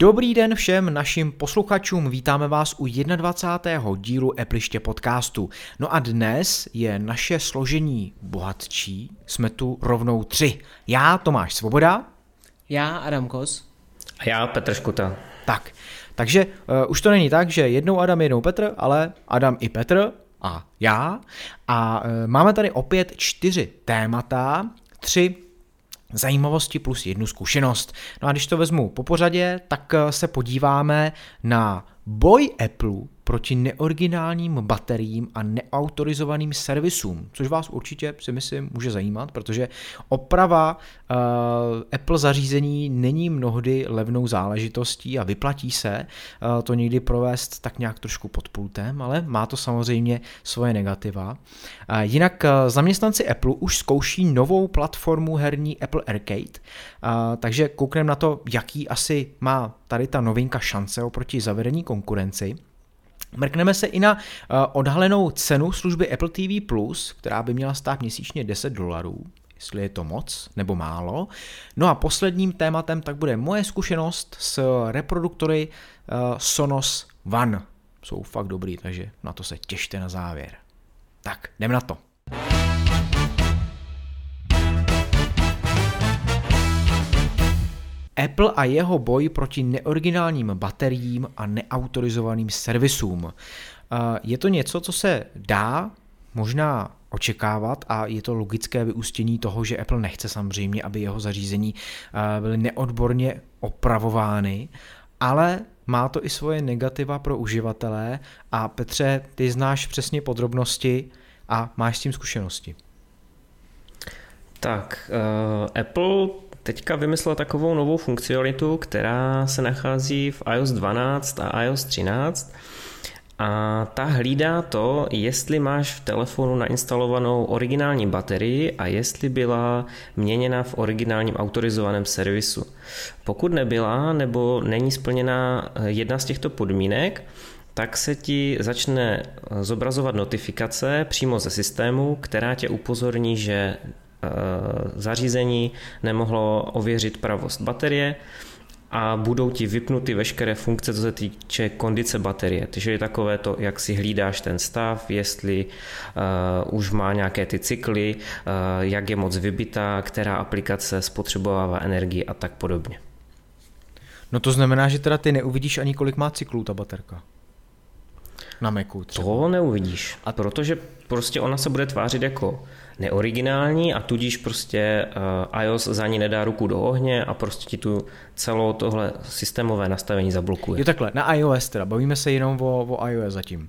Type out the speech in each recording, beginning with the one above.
Dobrý den všem našim posluchačům, vítáme vás u 21. dílu Epliště podcastu. No a dnes je naše složení bohatčí, jsme tu rovnou tři. Já, Tomáš Svoboda. Já, Adam Kos. A já, Petr Škuta. Tak, takže uh, už to není tak, že jednou Adam, jednou Petr, ale Adam i Petr a já. A uh, máme tady opět čtyři témata, tři zajímavosti plus jednu zkušenost. No a když to vezmu po pořadě, tak eh, se podíváme na boj Apple proti neoriginálním bateriím a neautorizovaným servisům, což vás určitě si myslím může zajímat, protože oprava uh, Apple zařízení není mnohdy levnou záležitostí a vyplatí se uh, to někdy provést tak nějak trošku pod pultem, ale má to samozřejmě svoje negativa. Uh, jinak uh, zaměstnanci Apple už zkouší novou platformu herní Apple Arcade, uh, takže koukneme na to, jaký asi má tady ta novinka šance oproti zavedení konkurenci. Mrkneme se i na eh, odhalenou cenu služby Apple TV+, která by měla stát měsíčně 10 dolarů, jestli je to moc nebo málo. No a posledním tématem tak bude moje zkušenost s reproduktory eh, Sonos One. Jsou fakt dobrý, takže na to se těšte na závěr. Tak, jdem na to. Apple a jeho boj proti neoriginálním bateriím a neautorizovaným servisům. Je to něco, co se dá možná očekávat a je to logické vyústění toho, že Apple nechce samozřejmě, aby jeho zařízení byly neodborně opravovány, ale má to i svoje negativa pro uživatele a Petře, ty znáš přesně podrobnosti a máš s tím zkušenosti. Tak, uh, Apple teďka vymyslel takovou novou funkcionalitu, která se nachází v iOS 12 a iOS 13 a ta hlídá to, jestli máš v telefonu nainstalovanou originální baterii a jestli byla měněna v originálním autorizovaném servisu. Pokud nebyla nebo není splněna jedna z těchto podmínek, tak se ti začne zobrazovat notifikace přímo ze systému, která tě upozorní, že Eh, zařízení nemohlo ověřit pravost baterie a budou ti vypnuty veškeré funkce, co se týče kondice baterie. Takže je takové to, jak si hlídáš ten stav, jestli uh, už má nějaké ty cykly, uh, jak je moc vybitá, která aplikace spotřebovává energii a tak podobně. No to znamená, že teda ty neuvidíš ani kolik má cyklů ta baterka. Na Macu třeba. To neuvidíš. A protože prostě ona se bude tvářit jako neoriginální a tudíž prostě uh, iOS za ní nedá ruku do ohně a prostě ti tu celou tohle systémové nastavení zablokuje. Jo takhle, na iOS teda, bavíme se jenom o, o iOS zatím.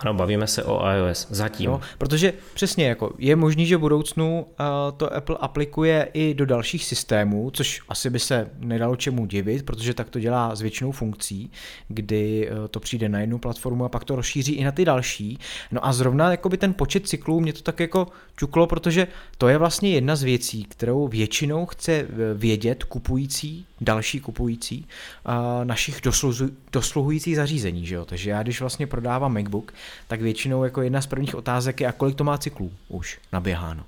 Ano, bavíme se o iOS zatím. No, protože přesně jako je možný, že v budoucnu uh, to Apple aplikuje i do dalších systémů, což asi by se nedalo čemu divit, protože tak to dělá s většinou funkcí, kdy uh, to přijde na jednu platformu a pak to rozšíří i na ty další. No a zrovna jakoby ten počet cyklů mě to tak jako čuklo, protože to je vlastně jedna z věcí, kterou většinou chce eh, vědět kupující, další kupující našich dosluhujících zařízení. Že jo? Takže já když vlastně prodávám MacBook, tak většinou jako jedna z prvních otázek je, a kolik to má cyklů už naběháno.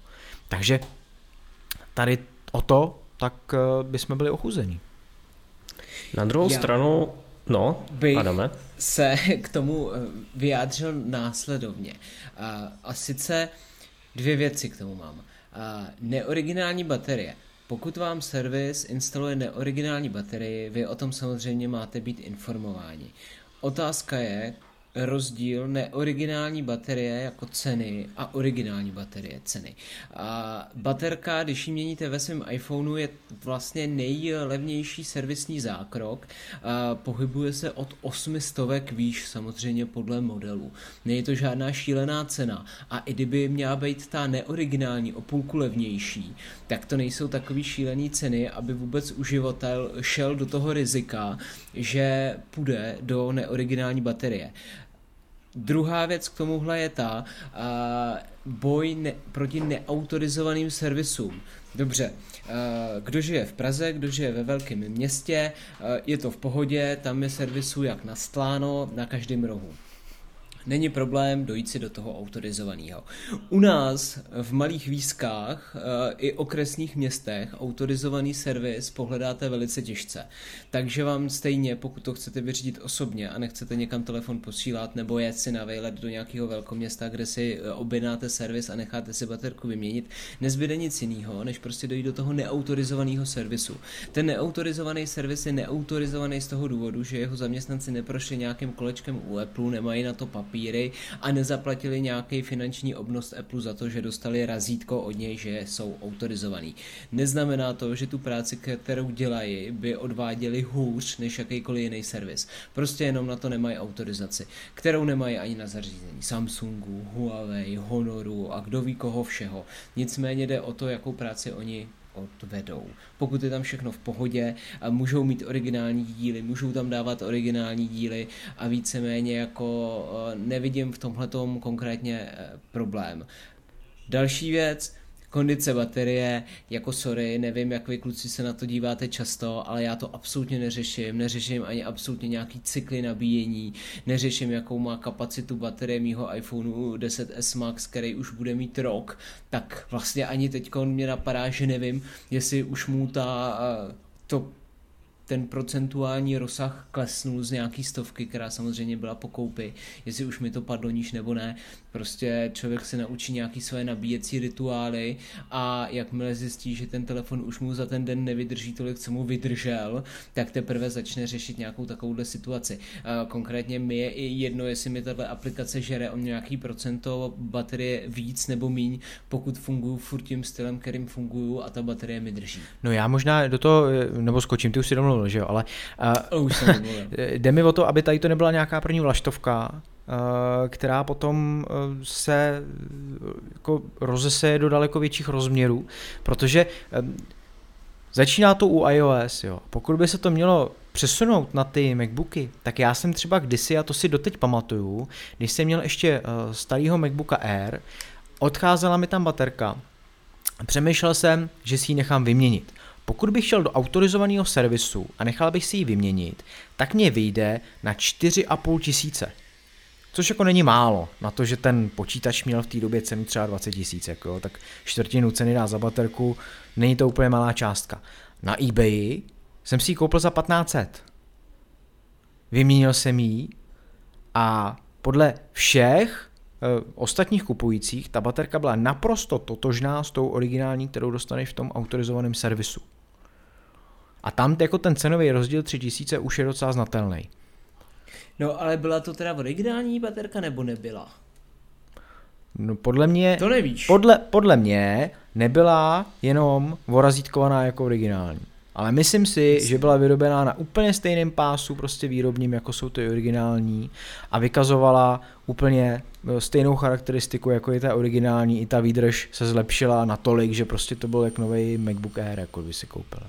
Takže tady o to, tak uh, bychom byli ochuzení. Na druhou Já stranu, no, bych Adame. se k tomu vyjádřil následovně. A, a sice Dvě věci k tomu mám. Uh, neoriginální baterie. Pokud vám servis instaluje neoriginální baterii, vy o tom samozřejmě máte být informováni. Otázka je, rozdíl neoriginální baterie jako ceny a originální baterie ceny. A baterka, když ji měníte ve svém iPhoneu, je vlastně nejlevnější servisní zákrok. A pohybuje se od 800 výš samozřejmě podle modelu. Není to žádná šílená cena. A i kdyby měla být ta neoriginální o půlku levnější, tak to nejsou takové šílené ceny, aby vůbec uživatel šel do toho rizika, že půjde do neoriginální baterie. Druhá věc k tomuhle je ta uh, boj ne, proti neautorizovaným servisům. Dobře, kdo žije v Praze, kdo žije ve velkém městě, je to v pohodě, tam je servisu jak nastláno na každém rohu. Není problém dojít si do toho autorizovaného. U nás v malých výzkách e, i okresních městech autorizovaný servis pohledáte velice těžce. Takže vám stejně, pokud to chcete vyřídit osobně a nechcete někam telefon posílat nebo jet si na vejlet do nějakého velkoměsta, kde si eh, objednáte servis a necháte si baterku vyměnit, nezbyde nic jiného, než prostě dojít do toho neautorizovaného servisu. Ten neautorizovaný servis je neautorizovaný z toho důvodu, že jeho zaměstnanci neprošli nějakým kolečkem u Apple, nemají na to papír papíry a nezaplatili nějaký finanční obnost Apple za to, že dostali razítko od něj, že jsou autorizovaný. Neznamená to, že tu práci, kterou dělají, by odváděli hůř než jakýkoliv jiný servis. Prostě jenom na to nemají autorizaci, kterou nemají ani na zařízení Samsungu, Huawei, Honoru a kdo ví koho všeho. Nicméně jde o to, jakou práci oni odvedou. Pokud je tam všechno v pohodě, můžou mít originální díly, můžou tam dávat originální díly a víceméně jako eh, nevidím v tomhle konkrétně eh, problém. Další věc, kondice baterie, jako sorry, nevím, jak vy kluci se na to díváte často, ale já to absolutně neřeším, neřeším ani absolutně nějaký cykly nabíjení, neřeším, jakou má kapacitu baterie mýho iPhoneu 10s Max, který už bude mít rok, tak vlastně ani teď mě napadá, že nevím, jestli už mu ta to ten procentuální rozsah klesnul z nějaký stovky, která samozřejmě byla po koupi, jestli už mi to padlo níž nebo ne. Prostě člověk se naučí nějaký své nabíjecí rituály a jakmile zjistí, že ten telefon už mu za ten den nevydrží tolik, co mu vydržel, tak teprve začne řešit nějakou takovouhle situaci. Konkrétně mi je i jedno, jestli mi tato aplikace žere o nějaký procento baterie víc nebo míň, pokud funguju furt tím stylem, kterým funguju a ta baterie mi drží. No já možná do toho, nebo skočím, ty už si domluvil mluvil, že jo, ale uh, už jsem jde mi o to, aby tady to nebyla nějaká první vlaštovka, uh, která potom uh, se jako rozeseje do daleko větších rozměrů, protože Začíná to u iOS, jo. Pokud by se to mělo přesunout na ty MacBooky, tak já jsem třeba kdysi, a to si doteď pamatuju, když jsem měl ještě uh, starého MacBooka Air, odcházela mi tam baterka, přemýšlel jsem, že si ji nechám vyměnit. Pokud bych šel do autorizovaného servisu a nechal bych si ji vyměnit, tak mě vyjde na 4,5 tisíce. Což jako není málo, na to, že ten počítač měl v té době cenu třeba 20 tisíc, jako, tak čtvrtinu ceny dá za baterku, není to úplně malá částka. Na eBay jsem si ji koupil za 1500. Vyměnil jsem ji a podle všech ostatních kupujících ta baterka byla naprosto totožná s tou originální, kterou dostaneš v tom autorizovaném servisu. A tam jako ten cenový rozdíl 3000 už je docela znatelný. No ale byla to teda originální baterka nebo nebyla? No podle mě... To nevíš. Podle, podle mě nebyla jenom vorazítkovaná jako originální. Ale myslím si, myslím. že byla vyrobená na úplně stejném pásu, prostě výrobním, jako jsou ty originální a vykazovala úplně eh, stejnou charakteristiku, jako je ta originální, i ta výdrž se zlepšila natolik, že prostě to byl jak nový MacBook Air, jako by si koupila.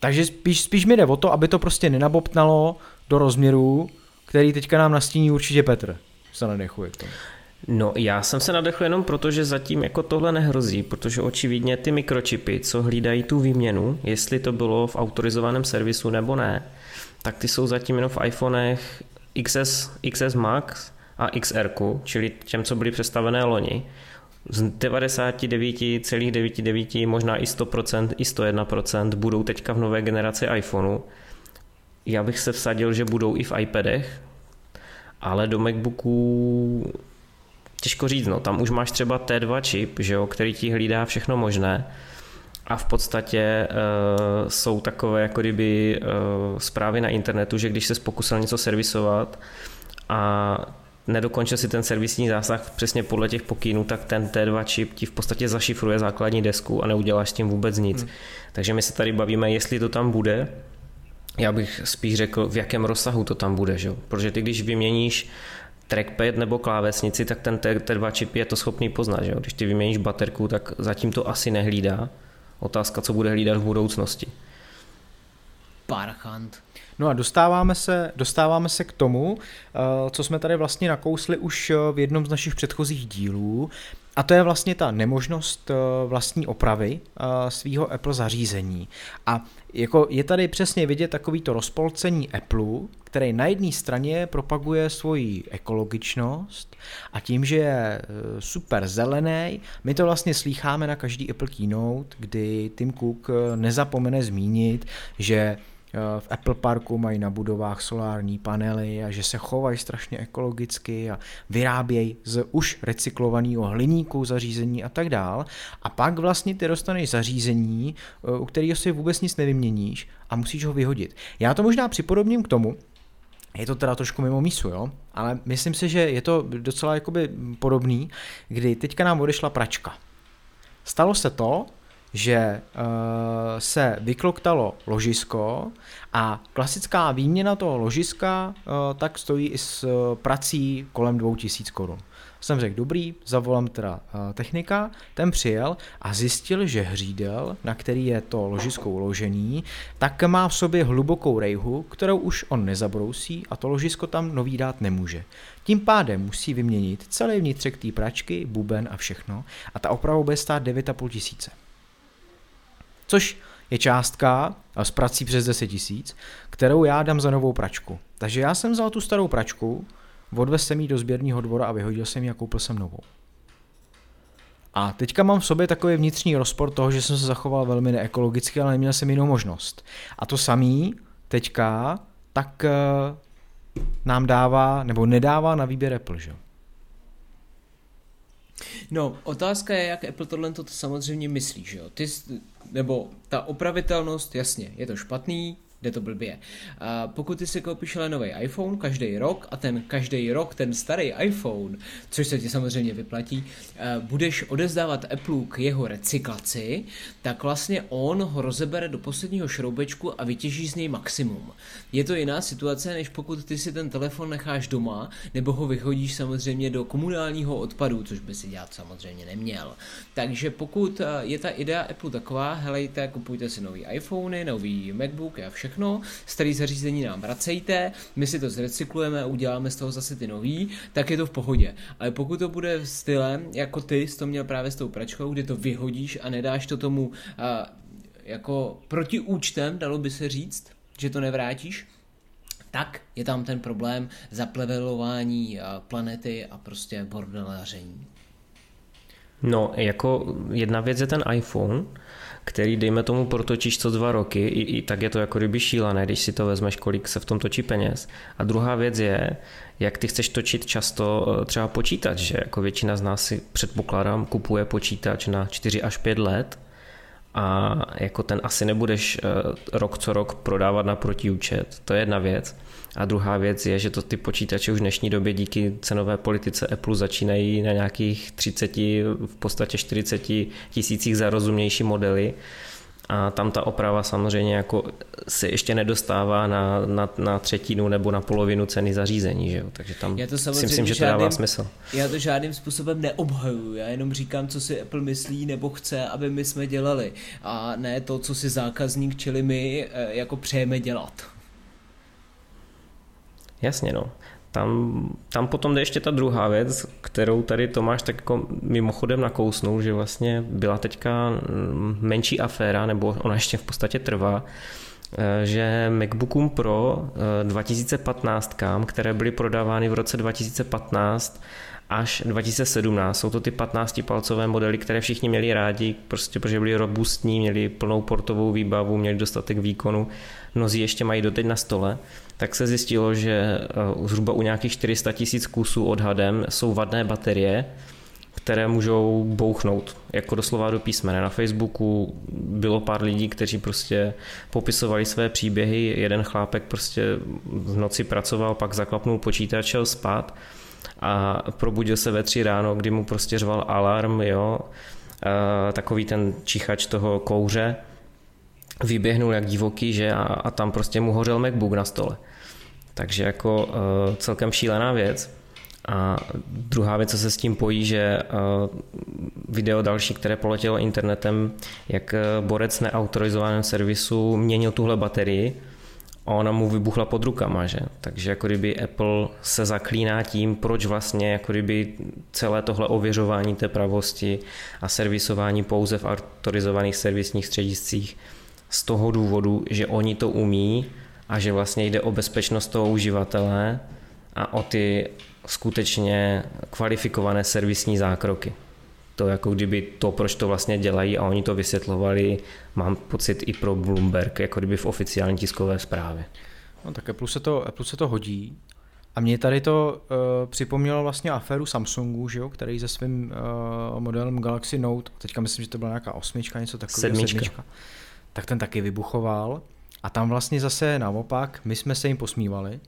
Takže spíš, spíš mi jde o to, aby to prostě nenabobtnalo do rozměru, který teďka nám nastíní určitě Petr. Se nadechuje k tomu. No já jsem se nadechl jenom proto, že zatím jako tohle nehrozí, protože očividně ty mikročipy, co hlídají tu výměnu, jestli to bylo v autorizovaném servisu nebo ne, tak ty jsou zatím jenom v iPhonech XS, XS Max a XR, čili těm, co byly představené loni z 99,99, možná i 100%, i 101% budou teďka v nové generaci iPhoneu. Já bych se vsadil, že budou i v iPadech, ale do MacBooků těžko říct, no, tam už máš třeba T2 čip, že jo, který ti hlídá všechno možné a v podstatě uh, jsou takové jako kdyby uh, zprávy na internetu, že když se pokusil něco servisovat a nedokončil si ten servisní zásah přesně podle těch pokynů, tak ten T2 čip ti v podstatě zašifruje základní desku a neuděláš s tím vůbec nic. Hmm. Takže my se tady bavíme, jestli to tam bude, já bych spíš řekl, v jakém rozsahu to tam bude, že? protože ty když vyměníš trackpad nebo klávesnici, tak ten T2 čip je to schopný poznat. Že? Když ty vyměníš baterku, tak zatím to asi nehlídá. Otázka, co bude hlídat v budoucnosti. Parchant. No a dostáváme se, dostáváme se k tomu, co jsme tady vlastně nakousli už v jednom z našich předchozích dílů, a to je vlastně ta nemožnost vlastní opravy svého Apple zařízení. A jako je tady přesně vidět takovýto rozpolcení Apple, který na jedné straně propaguje svoji ekologičnost a tím, že je e, super zelený, my to vlastně slýcháme na každý Apple Keynote, kdy Tim Cook nezapomene zmínit, že Eh, v Apple Parku mají na budovách solární panely a že se chovají strašně ekologicky a vyrábějí z už recyklovaného hliníku zařízení a tak dál. A pak vlastně ty dostaneš zařízení, eh, u kterého si vůbec nic nevyměníš a musíš ho vyhodit. Já to možná připodobním k tomu, je to teda trošku mimo mísu, jo? ale myslím si, že je to docela jakoby podobný, kdy teďka nám odešla pračka. Stalo se to, že uh, se vykloktalo ložisko a klasická výměna toho ložiska uh, tak stojí i s uh, prací kolem 2000 korun. Jsem řekl, dobrý, zavolám teda uh, technika, ten přijel a zjistil, že hřídel, na který je to ložisko uložený, tak má v sobě hlubokou rejhu, kterou už on nezabrousí a to ložisko tam nový dát nemůže. Tím pádem musí vyměnit celý vnitřek té pračky, buben a všechno a ta oprava bude stát 9,5 tisíce což je částka s prací přes 10 tisíc, kterou já dám za novou pračku. Takže já jsem vzal tu starou pračku, odvez jsem ji do sběrního dvora a vyhodil jsem ji a koupil jsem novou. A teďka mám v sobě takový vnitřní rozpor toho, že jsem se zachoval velmi neekologicky, ale neměl jsem jinou možnost. A to samý teďka tak uh, nám dává, nebo nedává na výběr Apple, že? No, otázka je, jak Apple tohle to samozřejmě myslí, že jo? Ty, nebo ta opravitelnost, jasně, je to špatný, jde to blbě. A pokud ty si koupíš ale nový iPhone každý rok a ten každý rok ten starý iPhone, což se ti samozřejmě vyplatí, budeš odezdávat Apple k jeho recyklaci, tak vlastně on ho rozebere do posledního šroubečku a vytěží z něj maximum. Je to jiná situace, než pokud ty si ten telefon necháš doma, nebo ho vyhodíš samozřejmě do komunálního odpadu, což by si dělat samozřejmě neměl. Takže pokud je ta idea Apple taková, helejte, kupujte si nový iPhony, nový MacBook a všechno, všechno, starý zařízení nám vracejte, my si to zrecyklujeme a uděláme z toho zase ty nový, tak je to v pohodě. Ale pokud to bude stylem, jako ty jsi to měl právě s tou pračkou, kdy to vyhodíš a nedáš to tomu a, jako protiúčtem, dalo by se říct, že to nevrátíš, tak je tam ten problém zaplevelování planety a prostě bordelaření. No, jako jedna věc je ten iPhone, který dejme tomu protočíš co dva roky, i, i tak je to jako kdyby šílené, když si to vezmeš, kolik se v tom točí peněz. A druhá věc je, jak ty chceš točit často eh, třeba počítač, že jako většina z nás si předpokládám kupuje počítač na 4 až 5 let a jako ten asi nebudeš eh, rok co rok prodávat na protiúčet, to je jedna věc. A druhá věc je, že to ty počítače už v dnešní době díky cenové politice Apple začínají na nějakých 30, v podstatě 40 tisících za rozumnější modely a tam ta oprava samozřejmě jako se ještě nedostává na, na, na třetinu nebo na polovinu ceny zařízení, že jo? takže tam já to si myslím, že to dává smysl. Já to žádným způsobem neobhajuju, já jenom říkám, co si Apple myslí nebo chce, aby my jsme dělali a ne to, co si zákazník, čili my eh, jako přejeme dělat. Jasně, no. Tam, tam potom jde ještě ta druhá věc, kterou tady Tomáš tak jako mimochodem nakousnul, že vlastně byla teďka mm, menší aféra, nebo ona ještě v podstatě trvá, eh, že MacBookům Pro 2015, eh, které byly prodávány v roce 2015 až 2017. Jsou to ty 15-palcové modely, které všichni měli rádi, prostě protože byly robustní, měli plnou portovou výbavu, měli dostatek výkonu, mnozí ještě mají doteď na stole tak se zjistilo, že eh, zhruba u nějakých 400 tisíc kusů odhadem jsou vadné baterie, které můžou bouchnout, jako doslova do písmene. Na Facebooku bylo pár lidí, kteří prostě popisovali své příběhy. Jeden chlápek prostě v noci pracoval, pak zaklapnul počítač, šel spát a probudil se ve tři ráno, kdy mu prostě řval alarm, jo, a takový ten čichač toho kouře vyběhnul jak divoký, že a, a tam prostě mu hořel MacBook na stole. Takže jako uh, celkem šílená věc. A druhá věc, co se s tím pojí, že uh, video další, které poletělo internetem, jak uh, borec neautorizovaném servisu měnil tuhle baterii ona mu vybuchla pod rukama, že? Takže jako kdyby Apple se zaklíná tím, proč vlastně jako kdyby celé tohle ověřování té pravosti a servisování pouze v autorizovaných servisních střediscích z toho důvodu, že oni to umí a že vlastně jde o bezpečnost toho uživatele a o ty skutečně kvalifikované servisní zákroky. To jako kdyby to, proč to vlastně dělají a oni to vysvětlovali, mám pocit i pro Bloomberg, jako kdyby v oficiální tiskové zprávě. No tak Apple se to, Apple se to hodí. A mě tady to uh, připomnělo vlastně aféru Samsungu, že jo, který se svým uh, modelem Galaxy Note, teďka myslím, že to byla nějaká osmička, něco takového, sedmička. sedmička, tak ten taky vybuchoval. A tam vlastně zase naopak, my jsme se jim posmívali.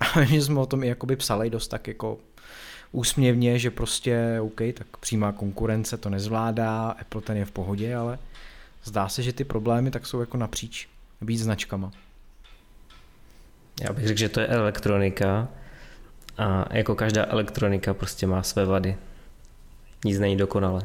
A my jsme o tom i jakoby psali dost tak jako úsměvně, že prostě OK, tak přímá konkurence to nezvládá, Apple ten je v pohodě, ale zdá se, že ty problémy tak jsou jako napříč víc značkama. Já bych řekl, že to je elektronika a jako každá elektronika prostě má své vady. Nic není dokonale.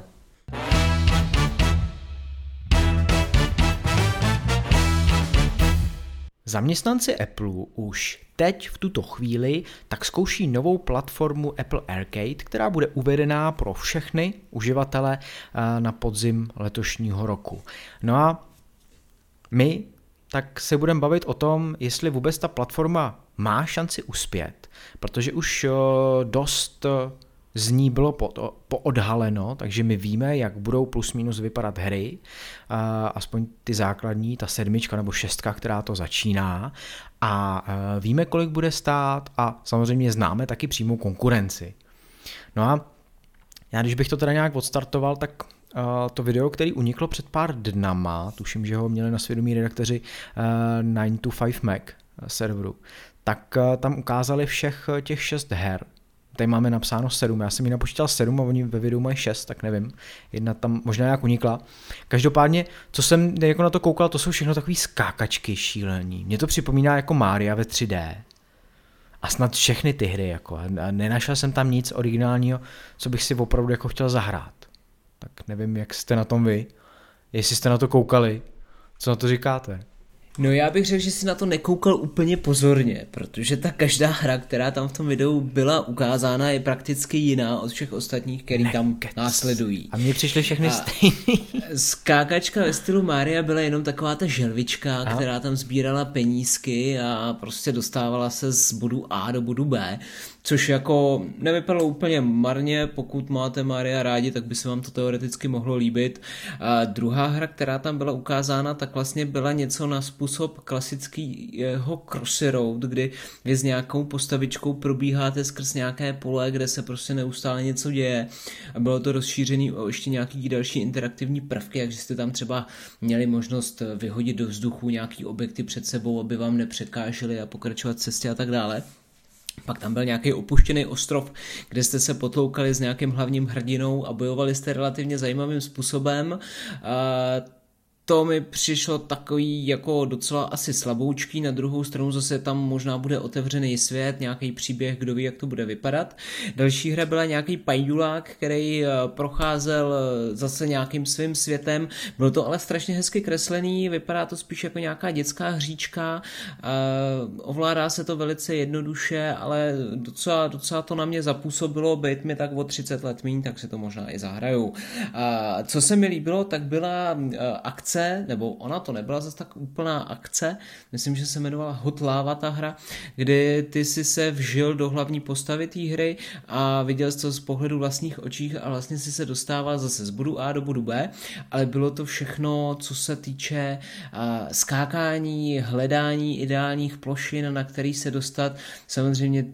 Zaměstnanci Apple už teď v tuto chvíli tak zkouší novou platformu Apple Arcade, která bude uvedená pro všechny uživatele eh, na podzim letošního roku. No a my tak se budeme bavit o tom, jestli vůbec ta platforma má šanci uspět, protože už eh, dost eh, z ní bylo poodhaleno, takže my víme, jak budou plus minus vypadat hry, aspoň ty základní, ta sedmička nebo šestka, která to začíná. A e, víme, kolik bude stát a samozřejmě známe taky přímou konkurenci. No a já když bych to teda nějak odstartoval, tak e, to video, který uniklo před pár dnama, tuším, že ho měli na svědomí redaktoři 9 to 5 Mac serveru, tak e, tam ukázali všech těch šest her, tady máme napsáno 7, já jsem ji napočítal 7 a oni ve videu mají 6, tak nevím, jedna tam možná nějak unikla. Každopádně, co jsem jako na to koukal, to jsou všechno takové skákačky šílení. Mě to připomíná jako Maria ve 3D. A snad všechny ty hry, jako. A nenašel jsem tam nic originálního, co bych si opravdu jako chtěl zahrát. Tak nevím, jak jste na tom vy. Jestli jste na to koukali, co na to říkáte? No já bych řekl, že si na to nekoukal úplně pozorně, protože ta každá hra, která tam v tom videu byla ukázána, je prakticky jiná od všech ostatních, které tam následují. A mně přišly všechny stejný. Skákačka ve stylu Mária byla jenom taková ta želvička, a? která tam sbírala penízky a prostě dostávala se z bodu A do bodu B což jako nevypadalo úplně marně, pokud máte Maria rádi, tak by se vám to teoreticky mohlo líbit. A druhá hra, která tam byla ukázána, tak vlastně byla něco na způsob klasického Crossy Road, kdy vy s nějakou postavičkou probíháte skrz nějaké pole, kde se prostě neustále něco děje a bylo to rozšířené o ještě nějaký další interaktivní prvky, takže jste tam třeba měli možnost vyhodit do vzduchu nějaký objekty před sebou, aby vám nepřekážely a pokračovat cestě a tak dále. Pak tam byl nějaký opuštěný ostrov, kde jste se potloukali s nějakým hlavním hrdinou a bojovali jste relativně zajímavým způsobem to mi přišlo takový jako docela asi slaboučký, na druhou stranu zase tam možná bude otevřený svět, nějaký příběh, kdo ví, jak to bude vypadat. Další hra byla nějaký pajdulák, který eh, procházel eh, zase nějakým svým světem, bylo to ale strašně hezky kreslený, vypadá to spíš jako nějaká dětská hříčka, eh, ovládá se to velice jednoduše, ale docela, docela to na mě zapůsobilo, být mi tak o 30 let míň, tak si to možná i zahraju. Co se mi líbilo, tak byla akce akce, nebo ona to nebyla zase tak úplná akce, myslím, že se jmenovala Hot Lava ta hra, kdy ty si se vžil do hlavní postavy té hry a viděl jsi to z pohledu vlastních očích a vlastně si se dostával zase z bodu A do bodu B, ale bylo to všechno, co se týče skákání, hledání ideálních plošin, na který se dostat. Samozřejmě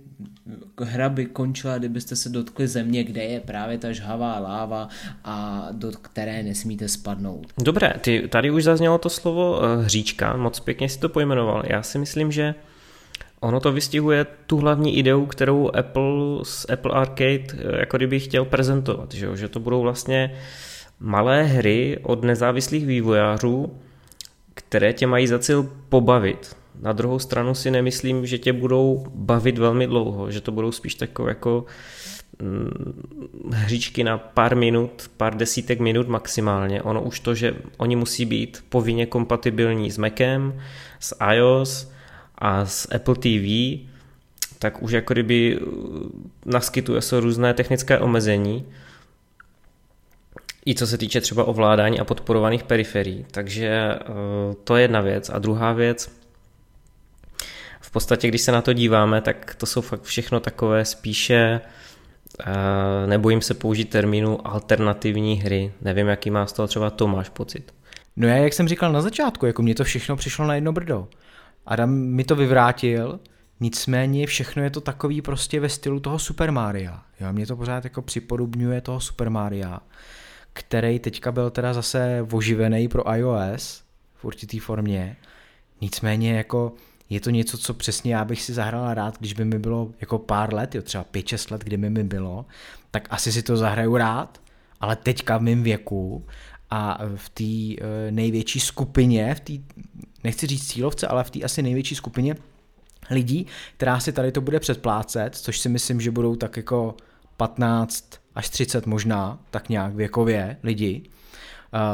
hra by končila, kdybyste se dotkli země, kde je právě ta žhavá láva a do které nesmíte spadnout. Dobré, ty, tady už zaznělo to slovo uh, hříčka, moc pěkně si to pojmenoval. Já si myslím, že ono to vystihuje tu hlavní ideu, kterou Apple z Apple Arcade uh, jako kdyby chtěl prezentovat, že, že to budou vlastně malé hry od nezávislých vývojářů, které tě mají za cíl pobavit Na druhou stranu si nemyslím, že tě budou bavit velmi dlouho, že to budou spíš takové jako mm, hříčky na pár minut, pár desítek minut maximálně. Ono už to, že oni musí být povinně kompatibilní s Macem, s iOS a s Apple TV, tak už jako kdyby uh, naskytuje se různé technické omezení, i co se týče třeba ovládání a podporovaných periferií. Takže uh, to je jedna věc. A druhá věc, podstatě, když se na to díváme, tak to jsou fakt všechno takové spíše, uh, nebojím se použít termínu alternativní hry. Nevím, jaký má z toho třeba Tomáš pocit. No já, jak jsem říkal na začátku, jako mně to všechno přišlo na jedno brdo. Adam mi to vyvrátil, nicméně všechno je to takový prostě ve stylu toho Super Maria. Jo, mě to pořád jako připodobňuje toho Super Maria, který teďka byl teda zase oživený pro iOS v určitý formě. Nicméně jako je to něco, co přesně já bych si zahrál rád, když by mi bylo jako pár let, jo, třeba 5-6 let, kdy mi bylo, tak asi si to zahraju rád, ale teďka v mém věku a v té eh, největší skupině, v té, nechci říct cílovce, ale v té asi největší skupině lidí, která si tady to bude předplácet, což si myslím, že budou tak jako 15 až 30 možná, tak nějak věkově lidi,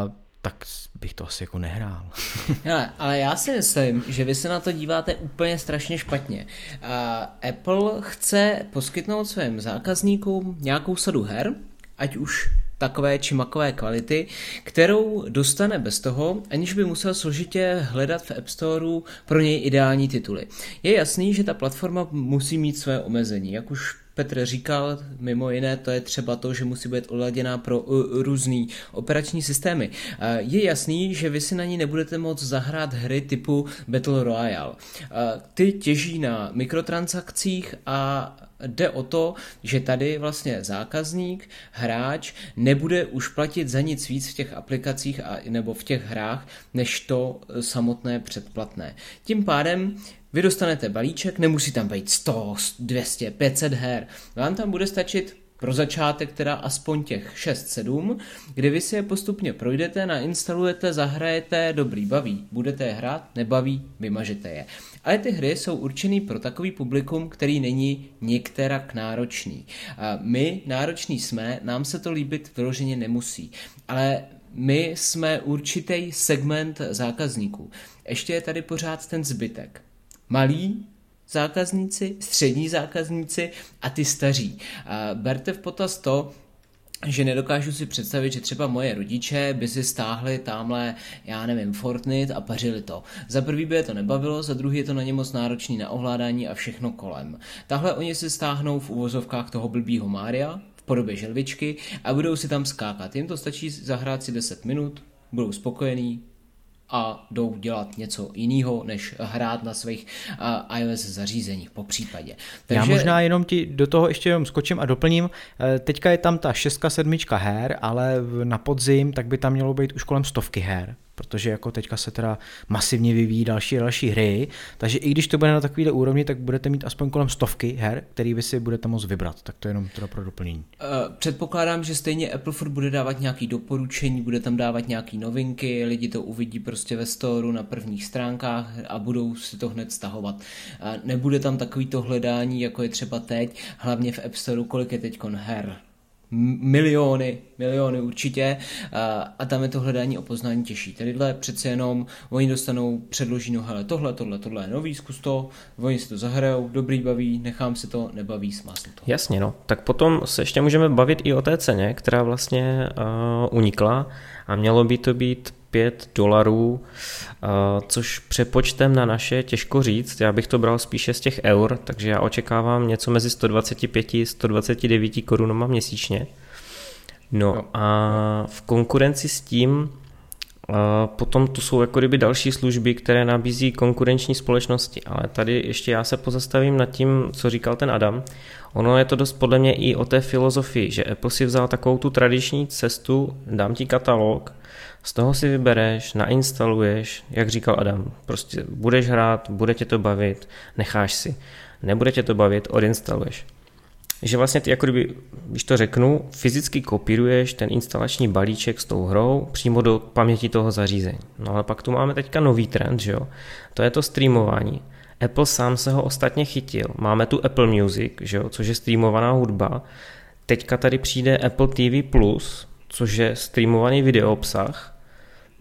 uh, tak bych to asi jako nehrál. Hele, ale já si myslím, že vy se na to díváte úplně strašně špatně. Uh, Apple chce poskytnout svým zákazníkům nějakou sadu her, ať už takové či makové kvality, kterou dostane bez toho, aniž by musel složitě hledat v App Storeu pro něj ideální tituly. Je jasný, že ta platforma musí mít své omezení, jak už Petr říkal, mimo jiné, to je třeba to, že musí být oladěná pro uh, různý operační systémy. Uh, je jasný, že vy si na ní nebudete moct zahrát hry typu Battle Royale. Uh, ty těží na mikrotransakcích a jde o to, že tady vlastně zákazník, hráč nebude už platit za nic víc v těch aplikacích a, nebo v těch hrách, než to samotné předplatné. Tím pádem vy dostanete balíček, nemusí tam být 100, 200, 500 her. Vám tam bude stačit pro začátek teda aspoň těch 6-7, kdy vy si je postupně projdete, nainstalujete, zahrajete, dobrý, baví, budete je hrát, nebaví, vymažete je. Ale ty hry jsou určený pro takový publikum, který není některak náročný. My nároční jsme, nám se to líbit vyloženě nemusí, ale my jsme určitý segment zákazníků. Ještě je tady pořád ten zbytek malí zákazníci, střední zákazníci a ty staří. Berte v potaz to, že nedokážu si představit, že třeba moje rodiče by si stáhli tamhle, já nevím, Fortnite a pařili to. Za prvý by je to nebavilo, za druhý je to na ně moc náročný na ovládání a všechno kolem. Tahle oni si stáhnou v uvozovkách toho blbýho Mária v podobě želvičky a budou si tam skákat. Jim to stačí zahrát si 10 minut, budou spokojení, a jdou dělat něco jiného, než hrát na svých uh, iOS zařízeních po případě. Takže... Já možná jenom ti do toho ještě jenom skočím a doplním. Eh, teďka je tam ta 6, 7 her, ale na podzim tak by tam mělo být už kolem stovky her protože jako teďka se teda masivně vyvíjí další a další hry, takže i když to bude na takovýhle úrovni, tak budete mít aspoň kolem stovky her, který vy si budete moct vybrat, tak to je jenom teda pro doplnění. Uh, předpokládám, že stejně Apple furt bude dávat nějaký doporučení, bude tam dávat nějaký novinky, lidi to uvidí prostě ve storu na prvních stránkách a budou si to hned stahovat. Uh, nebude tam takový to hledání, jako je třeba teď, hlavně v App Store, kolik je teď her miliony, miliony určitě a tam je to hledání o poznání těžší. Tadyhle přece jenom oni dostanou, předloží no hele, tohle, tohle, tohle je nový, zkus to, oni si to zahrajou, dobrý baví, nechám si to, nebaví, smásnu to. Jasně, no. Tak potom se ještě můžeme bavit i o té ceně, která vlastně uh, unikla a mělo by to být 5 dolarů, což přepočtem na naše těžko říct, já bych to bral spíše z těch eur, takže já očekávám něco mezi 125 a 129 korunama měsíčně. No a v konkurenci s tím potom tu jsou jako kdyby další služby, které nabízí konkurenční společnosti, ale tady ještě já se pozastavím nad tím, co říkal ten Adam. Ono je to dost podle mě i o té filozofii, že Apple si vzal takovou tu tradiční cestu, dám ti katalog, z toho si vybereš, nainstaluješ, jak říkal Adam, prostě budeš hrát, bude tě to bavit, necháš si. Nebude tě to bavit, odinstaluješ. že vlastně ty, jako kdyby, když to řeknu, fyzicky kopíruješ ten instalační balíček s tou hrou přímo do paměti toho zařízení. No ale pak tu máme teďka nový trend, že jo? To je to streamování. Apple sám se ho ostatně chytil. Máme tu Apple Music, že jo? což je streamovaná hudba. Teďka tady přijde Apple TV+, což je streamovaný videoobsah.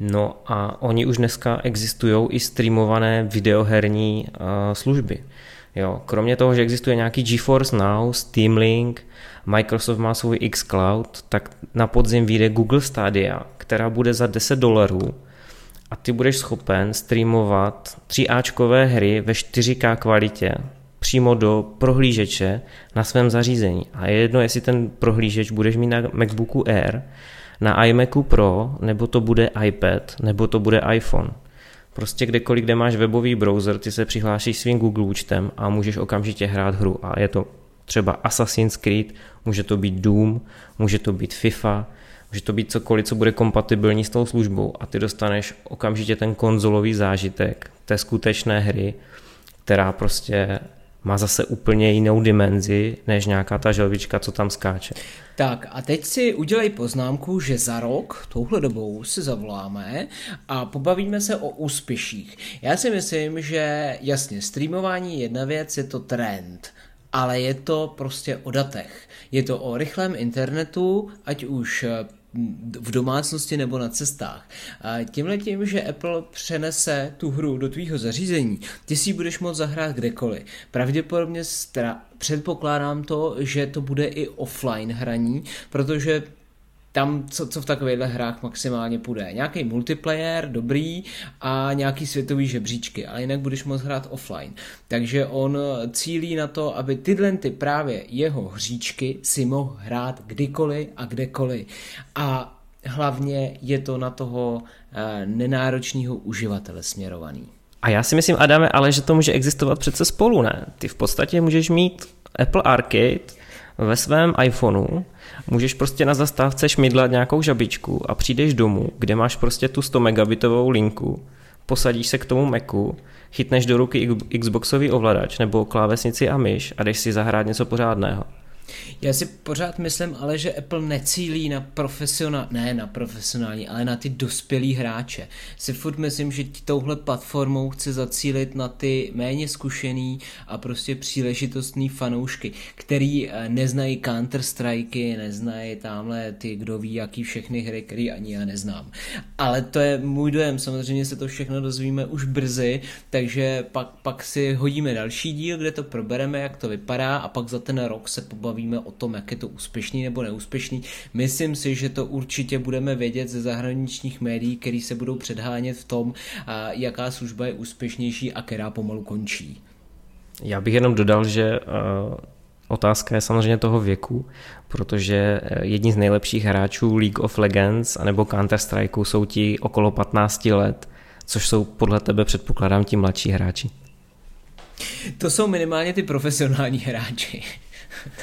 No a oni už dneska existují i streamované videoherní uh, služby. Jo, kromě toho, že existuje nějaký GeForce Now, Steam Link, Microsoft má svůj xCloud, tak na podzim vyjde Google Stadia, která bude za 10 dolarů a ty budeš schopen streamovat 3Ačkové hry ve 4K kvalitě přímo do prohlížeče na svém zařízení. A je jedno, jestli ten prohlížeč budeš mít na MacBooku Air, na iMacu Pro, nebo to bude iPad, nebo to bude iPhone. Prostě kdekoliv, kde máš webový browser, ty se přihlášíš svým Google účtem a můžeš okamžitě hrát hru. A je to třeba Assassin's Creed, může to být Doom, může to být FIFA, může to být cokoliv, co bude kompatibilní s tou službou a ty dostaneš okamžitě ten konzolový zážitek té skutečné hry, která prostě má zase úplně jinou dimenzi, než nějaká ta želvička, co tam skáče. Tak a teď si udělej poznámku, že za rok, touhle dobou si zavoláme a pobavíme se o úspěších. Já si myslím, že jasně, streamování je jedna věc, je to trend, ale je to prostě o datech. Je to o rychlém internetu, ať už v domácnosti nebo na cestách. A tímhle tím, že Apple přenese tu hru do tvýho zařízení, ty si ji budeš moct zahrát kdekoliv. Pravděpodobně stra- předpokládám to, že to bude i offline hraní, protože tam, co, co v takovýchhle hrách maximálně půjde. Nějaký multiplayer, dobrý a nějaký světový žebříčky, ale jinak budeš moct hrát offline. Takže on cílí na to, aby tyhle ty právě jeho hříčky si mohl hrát kdykoliv a kdekoliv. A hlavně je to na toho eh, nenáročného uživatele směrovaný. A já si myslím, Adame, ale že to může existovat přece spolu, ne? Ty v podstatě můžeš mít Apple Arcade ve svém iPhoneu, můžeš prostě na zastávce šmidlat nějakou žabičku a přijdeš domů, kde máš prostě tu 100 megabitovou linku, posadíš se k tomu Macu, chytneš do ruky Xboxový ovladač nebo klávesnici a myš a jdeš si zahrát něco pořádného. Já si pořád myslím ale, že Apple necílí na profesionál, ne na profesionální, ale na ty dospělí hráče. Si furt myslím, že touhle platformou chce zacílit na ty méně zkušený a prostě příležitostný fanoušky, který eh, neznají Counter-Strike, neznají tamhle ty, kdo ví, jaký všechny hry, který ani já neznám. Ale to je můj dojem, samozřejmě se to všechno dozvíme už brzy, takže pak, pak si hodíme další díl, kde to probereme, jak to vypadá a pak za ten rok se pobavíme bavíme o tom, jak je to úspěšný nebo neúspěšný. Myslím si, že to určitě budeme vědět ze zahraničních médií, který se budou předhánět v tom, jaká služba je úspěšnější a která pomalu končí. Já bych jenom dodal, že Otázka je samozřejmě toho věku, protože jedni z nejlepších hráčů League of Legends anebo Counter-Strike jsou ti okolo 15 let, což jsou podle tebe předpokládám ti mladší hráči. To jsou minimálně ty profesionální hráči.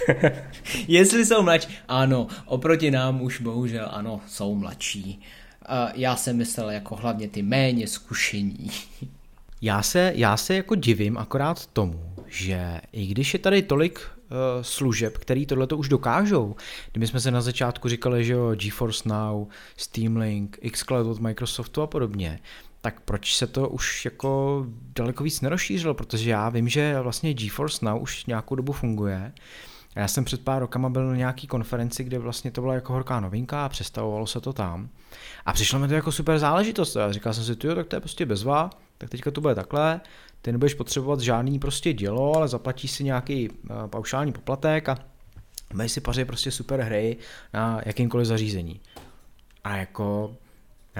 Jestli jsou mladší, ano, oproti nám už bohužel ano, jsou mladší. Já jsem myslel jako hlavně ty méně zkušení. já se, já se jako divím akorát tomu, že i když je tady tolik uh, služeb, který tohle už dokážou, kdyby jsme se na začátku říkali, že jo, GeForce Now, Steam Link, xCloud od Microsoftu a podobně, tak proč se to už jako daleko víc nerozšířilo, protože já vím, že vlastně GeForce Now už nějakou dobu funguje. Já jsem před pár rokama byl na nějaký konferenci, kde vlastně to byla jako horká novinka a představovalo se to tam. A přišlo mi to jako super záležitost. A říkal jsem si, jo, tak to je prostě bezva, tak teďka to bude takhle, ty nebudeš potřebovat žádný prostě dělo, ale zaplatíš si nějaký uh, paušální poplatek a budeš si pařit prostě super hry na jakýmkoliv zařízení. A jako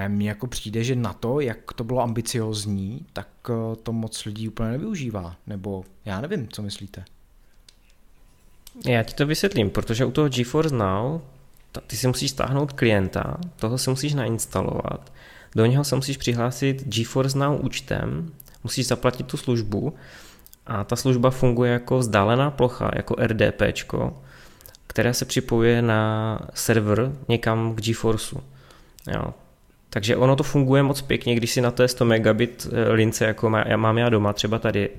mně jako přijde, že na to, jak to bylo ambiciozní, tak eh, to moc lidí úplně nevyužívá. Nebo já nevím, co myslíte. Já ti to vysvětlím, protože u toho GeForce Now ty si musíš stáhnout klienta, toho si musíš nainstalovat, do něho se musíš přihlásit GeForce Now účtem, musíš zaplatit tu službu a ta služba funguje jako vzdálená plocha, jako RDPčko, které se připojuje na server někam k GeForceu. Jo, Takže ono to funguje moc pěkně, když si na je 100 megabit eh, lince, jako má, já mám já doma, třeba tady,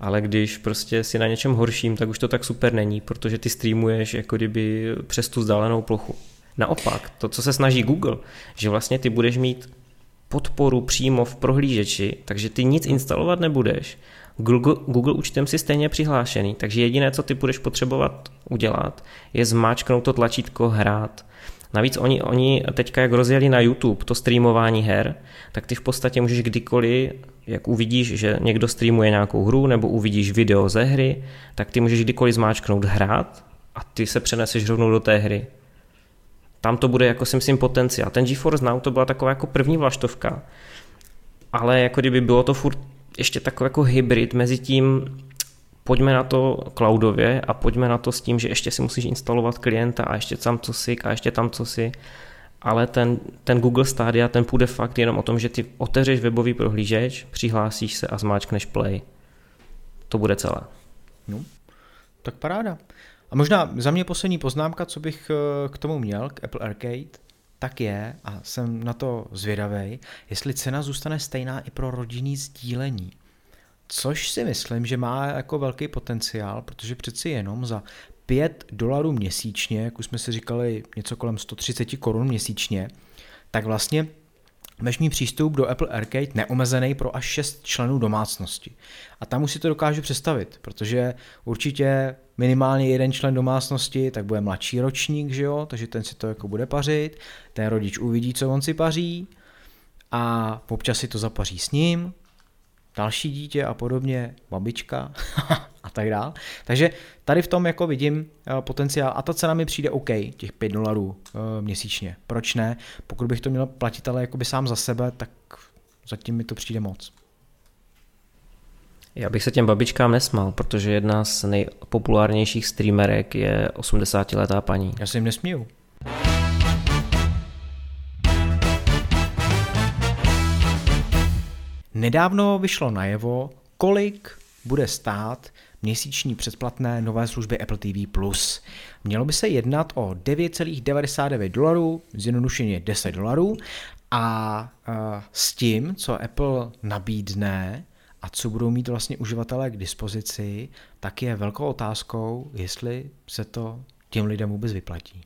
ale když prostě si na něčem horším, tak už to tak super není, protože ty streamuješ jako kdyby přes tu vzdálenou plochu. Naopak, to, co se snaží Google, že vlastně ty budeš mít podporu přímo v prohlížeči, takže ty nic instalovat nebudeš. Google, Google účtem si stejně přihlášený, takže jediné, co ty budeš potřebovat udělat, je zmáčknout to tlačítko hrát. Navíc oni, oni teďka, jak rozjeli na YouTube to streamování her, tak ty v podstatě můžeš kdykoliv, jak uvidíš, že někdo streamuje nějakou hru nebo uvidíš video ze hry, tak ty můžeš kdykoliv zmáčknout hrát a ty se přeneseš rovnou do té hry tam to bude jako si myslím potenciál. Ten GeForce Now to byla taková jako první vlaštovka, ale jako kdyby bylo to furt ještě takový jako hybrid mezi tím, pojďme na to cloudově a pojďme na to s tím, že ještě si musíš instalovat klienta a ještě tam co si a ještě tam co si. Ale ten, ten Google Stadia, ten půjde fakt jenom o tom, že ty otevřeš webový prohlížeč, přihlásíš se a zmáčkneš play. To bude celé. No, tak paráda. A možná za mě poslední poznámka, co bych eh, k tomu měl, k Apple Arcade, tak je, a jsem na to zvědavý, jestli cena zůstane stejná i pro rodinný sdílení. Což si myslím, že má jako velký potenciál, protože přeci jenom za 5 dolarů měsíčně, jak už jsme si říkali, něco kolem 130 korun měsíčně, tak vlastně mít přístup do Apple Arcade neomezený pro až 6 členů domácnosti. A tam už si to dokážu představit, protože určitě minimálně jeden člen domácnosti, tak bude mladší ročník, že jo, takže ten si to jako bude pařit, ten rodič uvidí, co on si paří a občas si to zapaří s ním, další dítě a podobně, babička a tak dále. Takže tady v tom jako vidím eh, potenciál a ta cena mi přijde OK, těch 5 dolarů eh, měsíčně. Proč ne? Pokud bych to měl platit ale jakoby sám za sebe, tak zatím mi to přijde moc. Já bych se těm babičkám nesmal, protože jedna z nejpopulárnějších streamerek je 80-letá paní. Já se jim nesmíju. Nedávno vyšlo najevo, kolik bude stát měsíční předplatné nové služby Apple TV+. Mělo by se jednat o 9,99 dolarů, zjednodušeně 10 dolarů a uh, s tím, co Apple nabídne, a co budou mít vlastně uživatelé k dispozici, tak je velkou otázkou, jestli se to těm lidem vůbec vyplatí.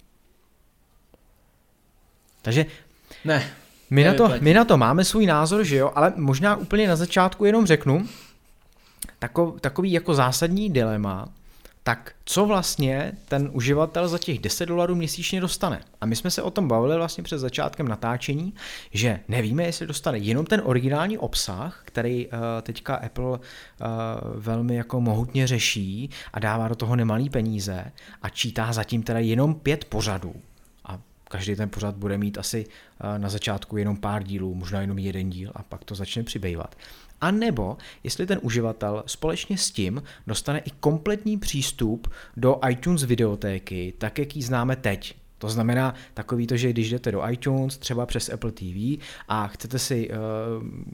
Takže ne, my na, to, my na to máme svůj názor, že jo, ale možná úplně na začátku jenom řeknu, takový jako zásadní dilema, tak co vlastně ten uživatel za těch 10 dolarů měsíčně dostane? A my jsme se o tom bavili vlastně před začátkem natáčení, že nevíme, jestli dostane jenom ten originální obsah, který uh, teďka Apple uh, velmi jako mohutně řeší a dává do toho nemalý peníze a čítá zatím teda jenom pět pořadů. Každý ten pořad bude mít asi uh, na začátku jenom pár dílů, možná jenom jeden díl a pak to začne přibývat. A nebo jestli ten uživatel společně s tím dostane i kompletní přístup do iTunes videotéky, tak jak ji známe teď. To znamená takový to, že když jdete do iTunes, třeba přes Apple TV a chcete si uh,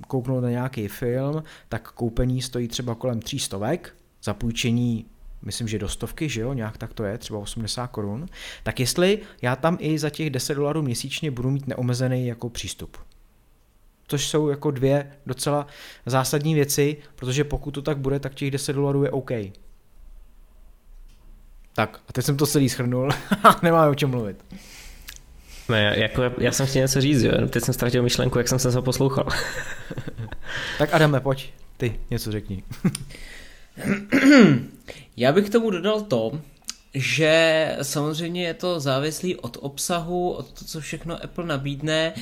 kouknout na nějaký film, tak koupení stojí třeba kolem 300, zapůjčení myslím, že do stovky, že jo, nějak tak to je, třeba 80 korun, tak jestli já tam i za těch 10 dolarů měsíčně budu mít neomezený jako přístup což jsou jako dvě docela zásadní věci, protože pokud to tak bude, tak těch 10 dolarů je OK. Tak, a teď jsem to celý schrnul a nemáme o čem mluvit. Ne, jako, já jsem chtěl něco říct, jo? teď jsem ztratil myšlenku, jak jsem se to poslouchal. tak Adame, pojď, ty něco řekni. já bych tomu dodal to, že samozřejmě je to závislý od obsahu, od to, co všechno Apple nabídne.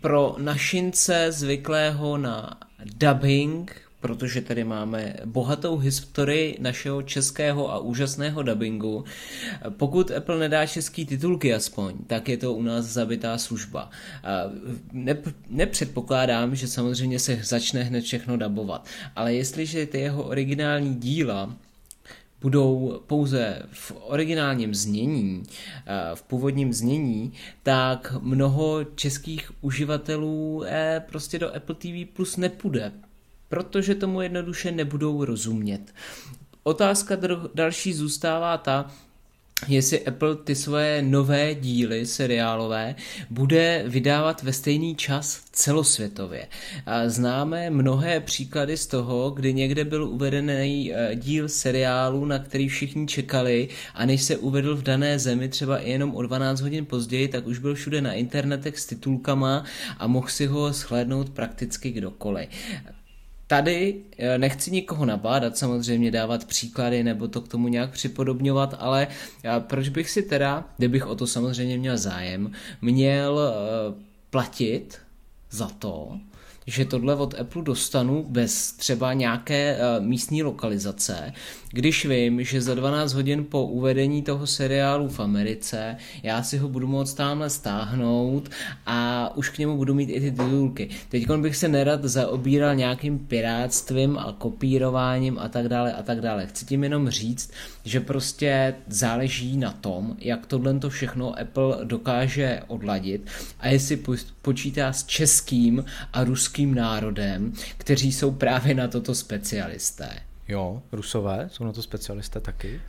Pro našince zvyklého na dubbing, protože tady máme bohatou historii našeho českého a úžasného dubbingu. Pokud Apple nedá český titulky aspoň, tak je to u nás zabitá služba. Nep- nepředpokládám, že samozřejmě se začne hned všechno dabovat, ale jestliže ty jeho originální díla budou pouze v originálním znění, v původním znění, tak mnoho českých uživatelů eh, prostě do Apple TV Plus nepůjde, protože tomu jednoduše nebudou rozumět. Otázka další zůstává ta, jestli Apple ty svoje nové díly seriálové bude vydávat ve stejný čas celosvětově. Známe mnohé příklady z toho, kdy někde byl uvedený eh, díl seriálu, na který všichni čekali a než se uvedl v dané zemi třeba i jenom o 12 hodin později, tak už byl všude na internetech s titulkama a mohl si ho shlédnout prakticky kdokoliv. Tady eh, nechci nikoho nabádat, samozřejmě dávat příklady nebo to k tomu nějak připodobňovat, ale eh, proč bych si teda, kdybych o to samozřejmě měl zájem, měl eh, platit za to, že tohle od Apple dostanu bez třeba nějaké místní lokalizace, když vím, že za 12 hodin po uvedení toho seriálu v Americe já si ho budu moct tamhle stáhnout a už k němu budu mít i ty titulky. Teď bych se nerad zaobíral nějakým pirátstvím a kopírováním a tak dále a tak dále. Chci tím jenom říct, že prostě záleží na tom, jak tohle to všechno Apple dokáže odladit a jestli počítá s českým a ruským národem, kteří jsou právě na toto specialisté. Jo, rusové jsou na to specialisté taky.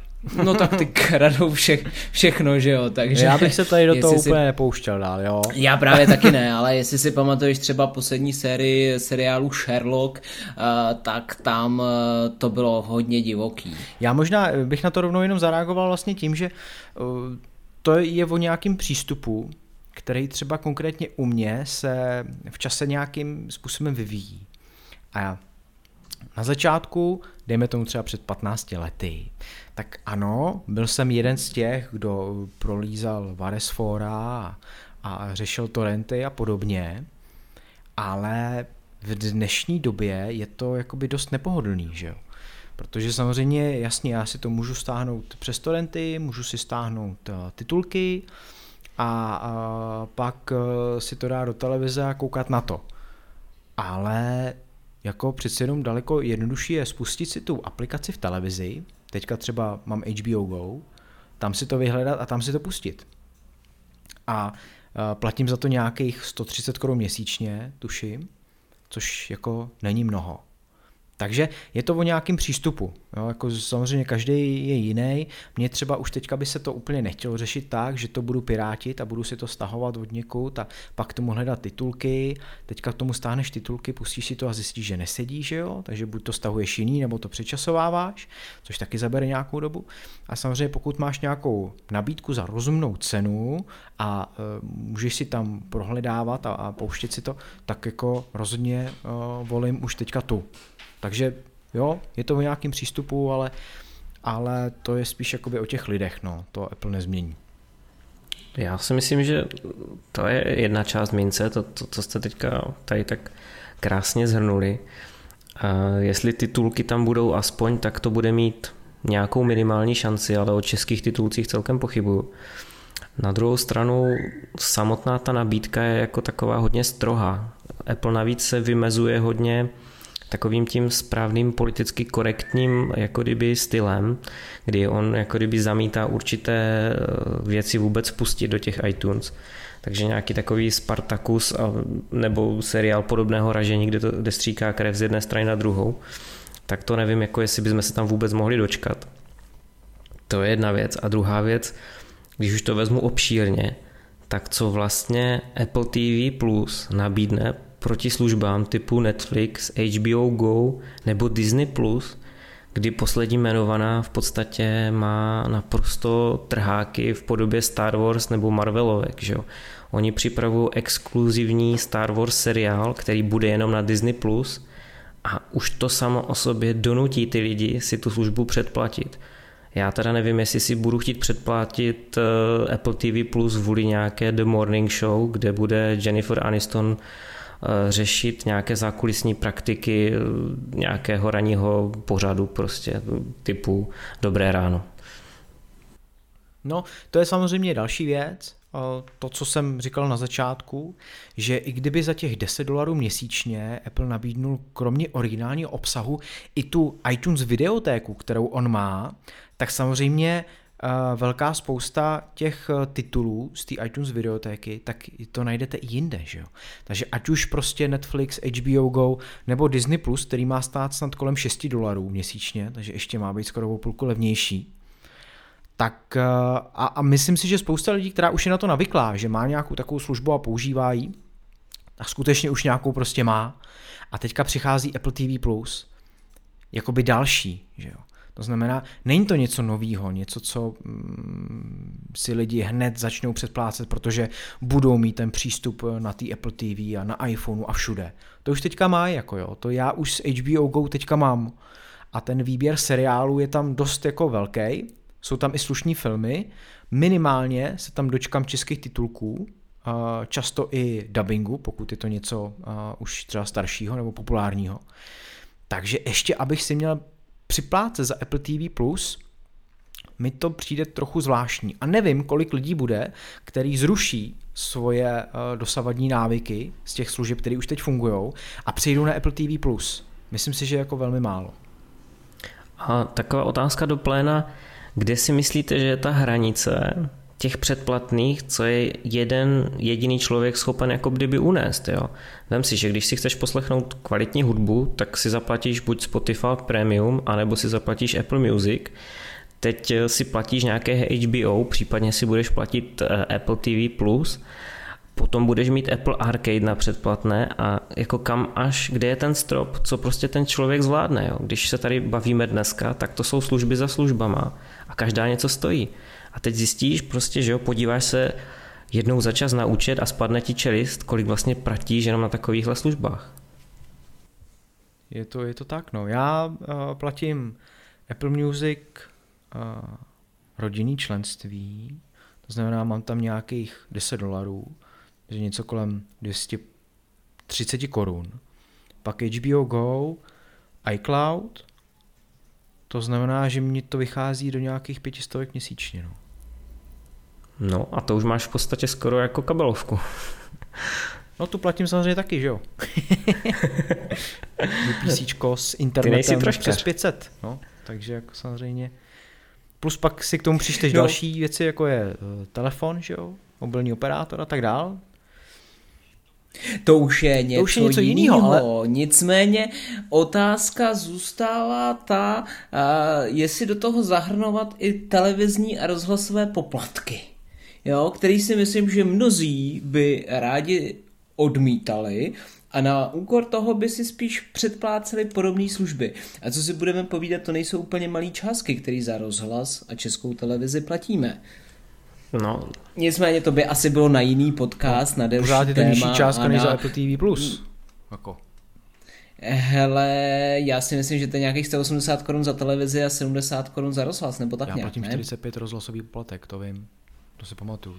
No tak ty kradou vše, všechno, že jo, takže... Já bych se tady do toho si... úplně nepouštěl dál, jo. Já právě taky ne, ale jestli si pamatuješ třeba poslední sérii seriálu Sherlock, uh, tak tam uh, to bylo hodně divoký. Já možná bych na to rovnou jenom zareagoval vlastně tím, že uh, to je o nějakým přístupu, který třeba konkrétně u mě se v čase nějakým způsobem vyvíjí. A na začátku, dejme tomu třeba před 15 lety, tak ano, byl jsem jeden z těch, kdo prolízal Varesfora a, a řešil torrenty a podobně, ale v dnešní době je to jakoby dost nepohodlný, že jo. Protože samozřejmě, jasně, já si to můžu stáhnout přes torrenty, můžu si stáhnout uh, titulky a uh, pak uh, si to dá do televize a koukat na to. Ale jako přeci jenom daleko jednodušší je spustit si tu aplikaci v televizi, teďka třeba mám HBO Go, tam si to vyhledat a tam si to pustit. A platím za to nějakých 130 korun měsíčně, tuším, což jako není mnoho. Takže je to o nějakém přístupu. Jo? Jako samozřejmě každý je jiný. Mně třeba už teďka by se to úplně nechtělo řešit tak, že to budu pirátit a budu si to stahovat od někud a pak tomu hledat titulky. Teďka k tomu stáhneš titulky, pustíš si to a zjistíš, že nesedí, že jo? takže buď to stahuješ jiný, nebo to přečasováváš, což taky zabere nějakou dobu. A samozřejmě pokud máš nějakou nabídku za rozumnou cenu a e, můžeš si tam prohledávat a, a pouštět si to, tak jako rozhodně e, volím už teďka tu. Takže jo, je to o nějakým přístupu, ale, ale to je spíš jakoby o těch lidech, no, to Apple nezmění. Já si myslím, že to je jedna část mince, to, to co jste teďka tady tak krásně zhrnuli. A jestli titulky tam budou aspoň, tak to bude mít nějakou minimální šanci, ale o českých titulcích celkem pochybuju. Na druhou stranu samotná ta nabídka je jako taková hodně strohá. Apple navíc se vymezuje hodně takovým tím správným politicky korektním jako kdyby stylem, kdy on jako kdyby zamítá určité eh, věci vůbec pustit do těch iTunes. Takže nějaký takový Spartacus nebo seriál podobného ražení, kde, to, kde stříká krev z jedné strany na druhou, tak to nevím, jako jestli bychom se tam vůbec mohli dočkat. To je jedna věc. A druhá věc, když už to vezmu obšírně, tak co vlastně Apple TV Plus nabídne proti službám typu Netflix, HBO Go nebo Disney+, Plus, kdy poslední jmenovaná v podstatě má naprosto trháky v podobě Star Wars nebo Marvelovek. Že jo? Oni připravují exkluzivní Star Wars seriál, který bude jenom na Disney+, Plus a už to samo o sobě donutí ty lidi si tu službu předplatit. Já teda nevím, jestli si budu chtít předplatit uh, Apple TV Plus vůli nějaké The Morning Show, kde bude Jennifer Aniston Eh, řešit nějaké zákulisní praktiky eh, nějakého ranního pořadu prostě typu dobré ráno. No, to je samozřejmě další věc, eh, to, co jsem říkal na začátku, že i kdyby za těch 10 dolarů měsíčně Apple nabídnul kromě originálního obsahu i tu iTunes videotéku, kterou on má, tak samozřejmě velká spousta těch eh, titulů z té iTunes videotéky, tak to najdete i jinde, že jo. Takže ať už prostě Netflix, HBO Go nebo Disney+, Plus, který má stát snad kolem 6 dolarů měsíčně, takže ještě má být skoro o půlku levnější, tak a, a myslím si, že spousta lidí, která už je na to navyklá, že má nějakou takovou službu a používá ji, tak skutečně už nějakou prostě má. A teďka přichází Apple TV+, jakoby další, že jo. To znamená, není to něco novýho, něco, co mm, si lidi hned začnou předplácet, protože budou mít ten přístup na té Apple TV a na iPhoneu a všude. To už teďka má, jako jo, to já už s HBO Go teďka mám. A ten výběr seriálů je tam dost jako velký, jsou tam i slušní filmy, minimálně se tam dočkám českých titulků, často i dubbingu, pokud je to něco už třeba staršího nebo populárního. Takže ještě, abych si měl připlácet za Apple TV+, mi to přijde trochu zvláštní. A nevím, kolik lidí bude, který zruší svoje dosavadní návyky z těch služeb, které už teď fungují a přejdou na Apple TV+. Myslím si, že jako velmi málo. A taková otázka do pléna, kde si myslíte, že je ta hranice těch předplatných, co je jeden jediný člověk schopen jako kdyby unést. Jo? Vem si, že když si chceš poslechnout kvalitní hudbu, tak si zaplatíš buď Spotify Premium, anebo si zaplatíš Apple Music. Teď eh, si platíš nějaké HBO, případně si budeš platit eh, Apple TV+, potom budeš mít Apple Arcade na předplatné a jako kam až, kde je ten strop, co prostě ten člověk zvládne. Jo? Když se tady bavíme dneska, tak to jsou služby za službama a každá něco stojí. A teď zjistíš prostě, že jo, podíváš se jednou za čas na účet a spadne ti čelist, kolik vlastně pratíš jenom na takovýchhle službách. Je to, je to tak, no. Já uh, platím Apple Music uh, rodinný členství, to znamená, mám tam nějakých 10 dolarů, že něco kolem 230 korun. Pak HBO Go, iCloud, to znamená, že mi to vychází do nějakých pětistovek měsíčně. No. No a to už máš v podstatě skoro jako kabelovku. No tu platím samozřejmě taky, že jo. PC s internetem přes 500, no. Takže jako samozřejmě. Plus pak si k tomu přičteš no. další věci, jako je eh, telefon, že jo, mobilní operátor a tak dál. To už je něco, to už je něco jiného, ale... nicméně otázka zůstává ta, uh, jestli do toho zahrnovat i televizní a rozhlasové poplatky, jo, který si myslím, že mnozí by rádi odmítali a na úkor toho by si spíš předpláceli podobné služby. A co si budeme povídat, to nejsou úplně malé částky, které za rozhlas a českou televizi platíme. No. Nicméně to by asi bylo na jiný podcast, no, na delší Pořád je to nižší částka než za Apple TV+. Plus. Jako. Hele, já si myslím, že to je nějakých 180 korun za televizi a 70 korun za rozhlas, nebo tak já nějak, platím ne? 45 rozhlasový poplatek, to vím. To si pamatuju.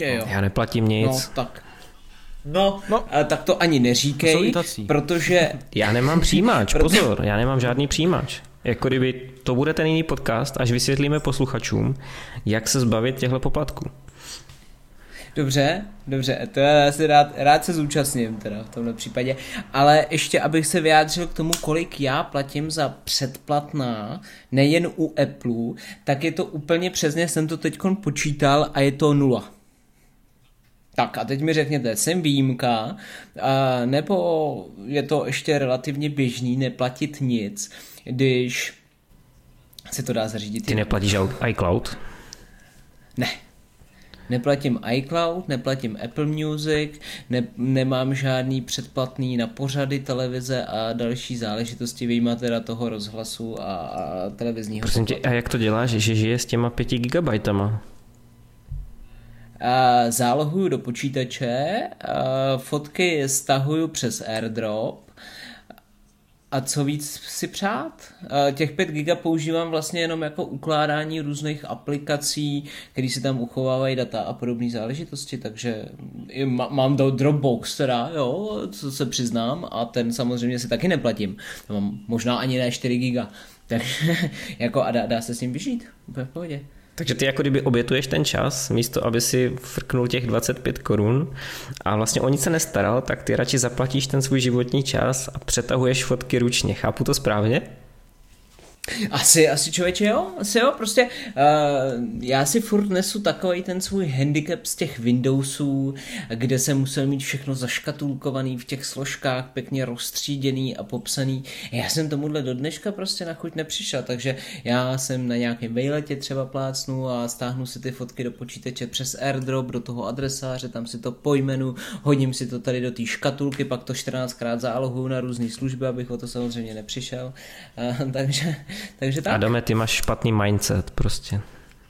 Je, jo. Já neplatím nic. No, tak. No, no. A, tak to ani neříkej, to protože... Já nemám přijímač, pozor, já nemám žádný přijímač. Jako kdyby to bude ten jiný podcast, až vysvětlíme posluchačům, jak se zbavit těchto poplatků. Dobře, dobře, to já si rád, rád se zúčastním teda v tomhle případě, ale ještě abych se vyjádřil k tomu, kolik já platím za předplatná, nejen u Apple, tak je to úplně přesně, jsem to teď počítal a je to nula. Tak a teď mi řekněte, jsem výjimka, nebo je to ještě relativně běžný neplatit nic, když se to dá zařídit. Ty neplatíš iCloud? Ne. Neplatím iCloud, neplatím Apple Music, ne, nemám žádný předplatný na pořady televize a další záležitosti vyjma teda toho rozhlasu a, a televizního Prosím tě, a jak to děláš, že žije s těma 5 gigabajtama? zálohuju do počítače, fotky stahuju přes AirDrop, a co víc si přát? Těch 5 giga používám vlastně jenom jako ukládání různých aplikací, které si tam uchovávají data a podobné záležitosti, takže mám do Dropbox teda, jo, co se přiznám, a ten samozřejmě si taky neplatím. Mám možná ani ne 4 giga, takže jako a dá, dá se s ním vyžít, úplně v pohodě. Takže ty jako kdyby obětuješ ten čas, místo aby si frknul těch 25 korun a vlastně o nic se nestaral, tak ty radši zaplatíš ten svůj životní čas a přetahuješ fotky ručně. Chápu to správně? Asi, asi člověče jo, asi jo, prostě uh, já si furt nesu takový ten svůj handicap z těch Windowsů, kde jsem musel mít všechno zaškatulkovaný v těch složkách, pěkně rozstříděný a popsaný. Já jsem tomuhle do dneška prostě na chuť nepřišel, takže já jsem na nějakém vejletě třeba plácnu a stáhnu si ty fotky do počítače přes airdrop, do toho adresáře, tam si to pojmenu, hodím si to tady do té škatulky, pak to 14krát zálohu na různé služby, abych o to samozřejmě nepřišel. Uh, takže takže tak. Adame, ty máš špatný mindset prostě.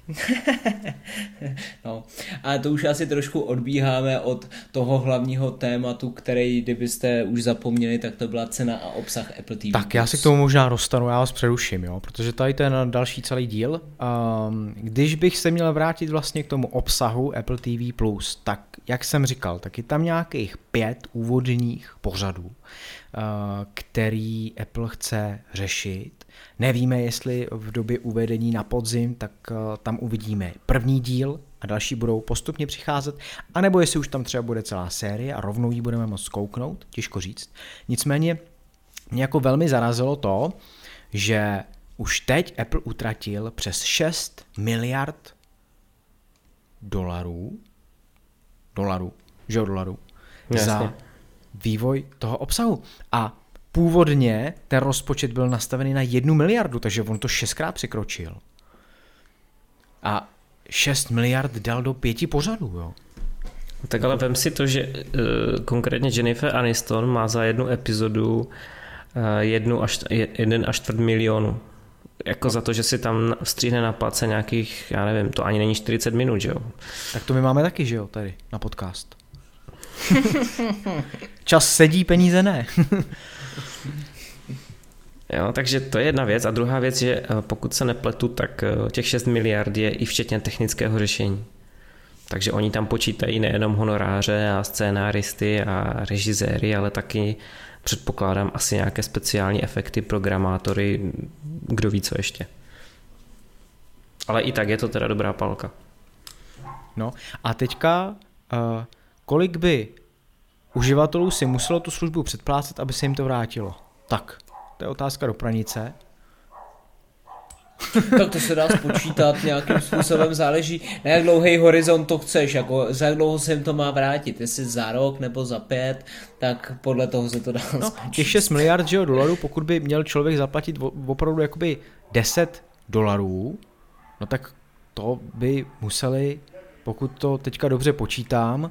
no, a to už asi trošku odbíháme od toho hlavního tématu, který, kdybyste už zapomněli, tak to byla cena a obsah Apple TV+. Tak já si k tomu možná dostanu, já vás přeruším, jo, protože tady ten další celý díl. Um, když bych se měl vrátit vlastně k tomu obsahu Apple TV+, tak jak jsem říkal, tak je tam nějakých pět úvodních pořadů, uh, který Apple chce řešit Nevíme, jestli v době uvedení na podzim, tak eh, tam uvidíme první díl a další budou postupně přicházet, anebo jestli už tam třeba bude celá série a rovnou ji budeme moct kouknout, těžko říct. Nicméně mě jako velmi zarazilo to, že už teď Apple utratil přes 6 miliard dolarů, dolarů, že jo, dolarů, Jasně. za vývoj toho obsahu. A původně ten rozpočet byl nastavený na jednu miliardu, takže on to šestkrát překročil. A 6 miliard dal do pěti pořadů, jo. Tak ale vem si to, že uh, konkrétně Jennifer Aniston má za jednu epizodu uh, jednu až, jeden až čtvrt milionu. Jako za to, že si tam stříhne na place nějakých, já nevím, to ani není 40 minut, že jo? Tak to my máme taky, že jo, tady na podcast. Čas sedí, peníze ne. Jo, takže to je jedna věc. A druhá věc, že eh, pokud se nepletu, tak eh, těch 6 miliard je i včetně technického řešení. Takže oni tam počítají nejenom honoráře a scénáristy a režiséry, ale taky předpokládám asi nějaké speciální efekty, programátory, kdo ví co ještě. Ale i tak je to teda dobrá palka. No a teďka, uh, kolik by uživatelů si muselo tu službu předplácet, aby se jim to vrátilo? Tak, to je otázka do pranice. tak to se dá spočítat nějakým způsobem, záleží na jak dlouhý horizont to chceš, jako za jak dlouho se jim to má vrátit, jestli za rok nebo za pět, tak podle toho se to dá no, spočítat. Těch 6 miliard že, dolarů, pokud by měl člověk zaplatit opravdu jakoby 10 dolarů, no tak to by museli, pokud to teďka dobře počítám,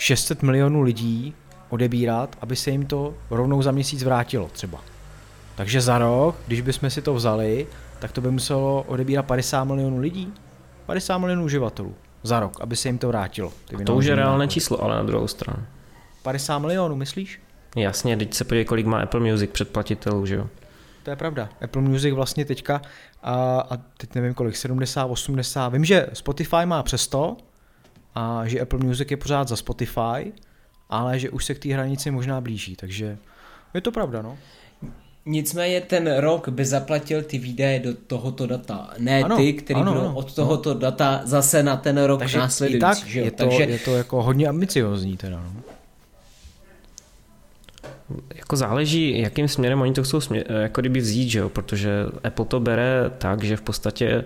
600 milionů lidí odebírat, aby se jim to rovnou za měsíc vrátilo třeba. Takže za rok, když bychom si to vzali, tak to by muselo odebírat 50 milionů lidí, 50 milionů uživatelů za rok, aby se jim to vrátilo. to už je reálné číslo, ale na druhou stranu. 50 milionů, myslíš? Jasně, teď se podívej, kolik má Apple Music předplatitelů, že jo? To je pravda. Apple Music vlastně teďka, a, a teď nevím kolik, 70, 80, vím, že Spotify má přes 100 a že Apple Music je pořád za Spotify, ale že už se k té hranici možná blíží, takže je to pravda, no. Nicméně ten rok by zaplatil ty výdaje do tohoto data, ne ano, ty, který ano, budou ano, od tohoto ano. data zase na ten rok Takže následující. I tak že? Je, to, Takže... je to jako hodně ambiciozní teda. No. Jako záleží, jakým směrem oni to chcou směr, jako kdyby vzít, že jo? protože Apple to bere tak, že v podstatě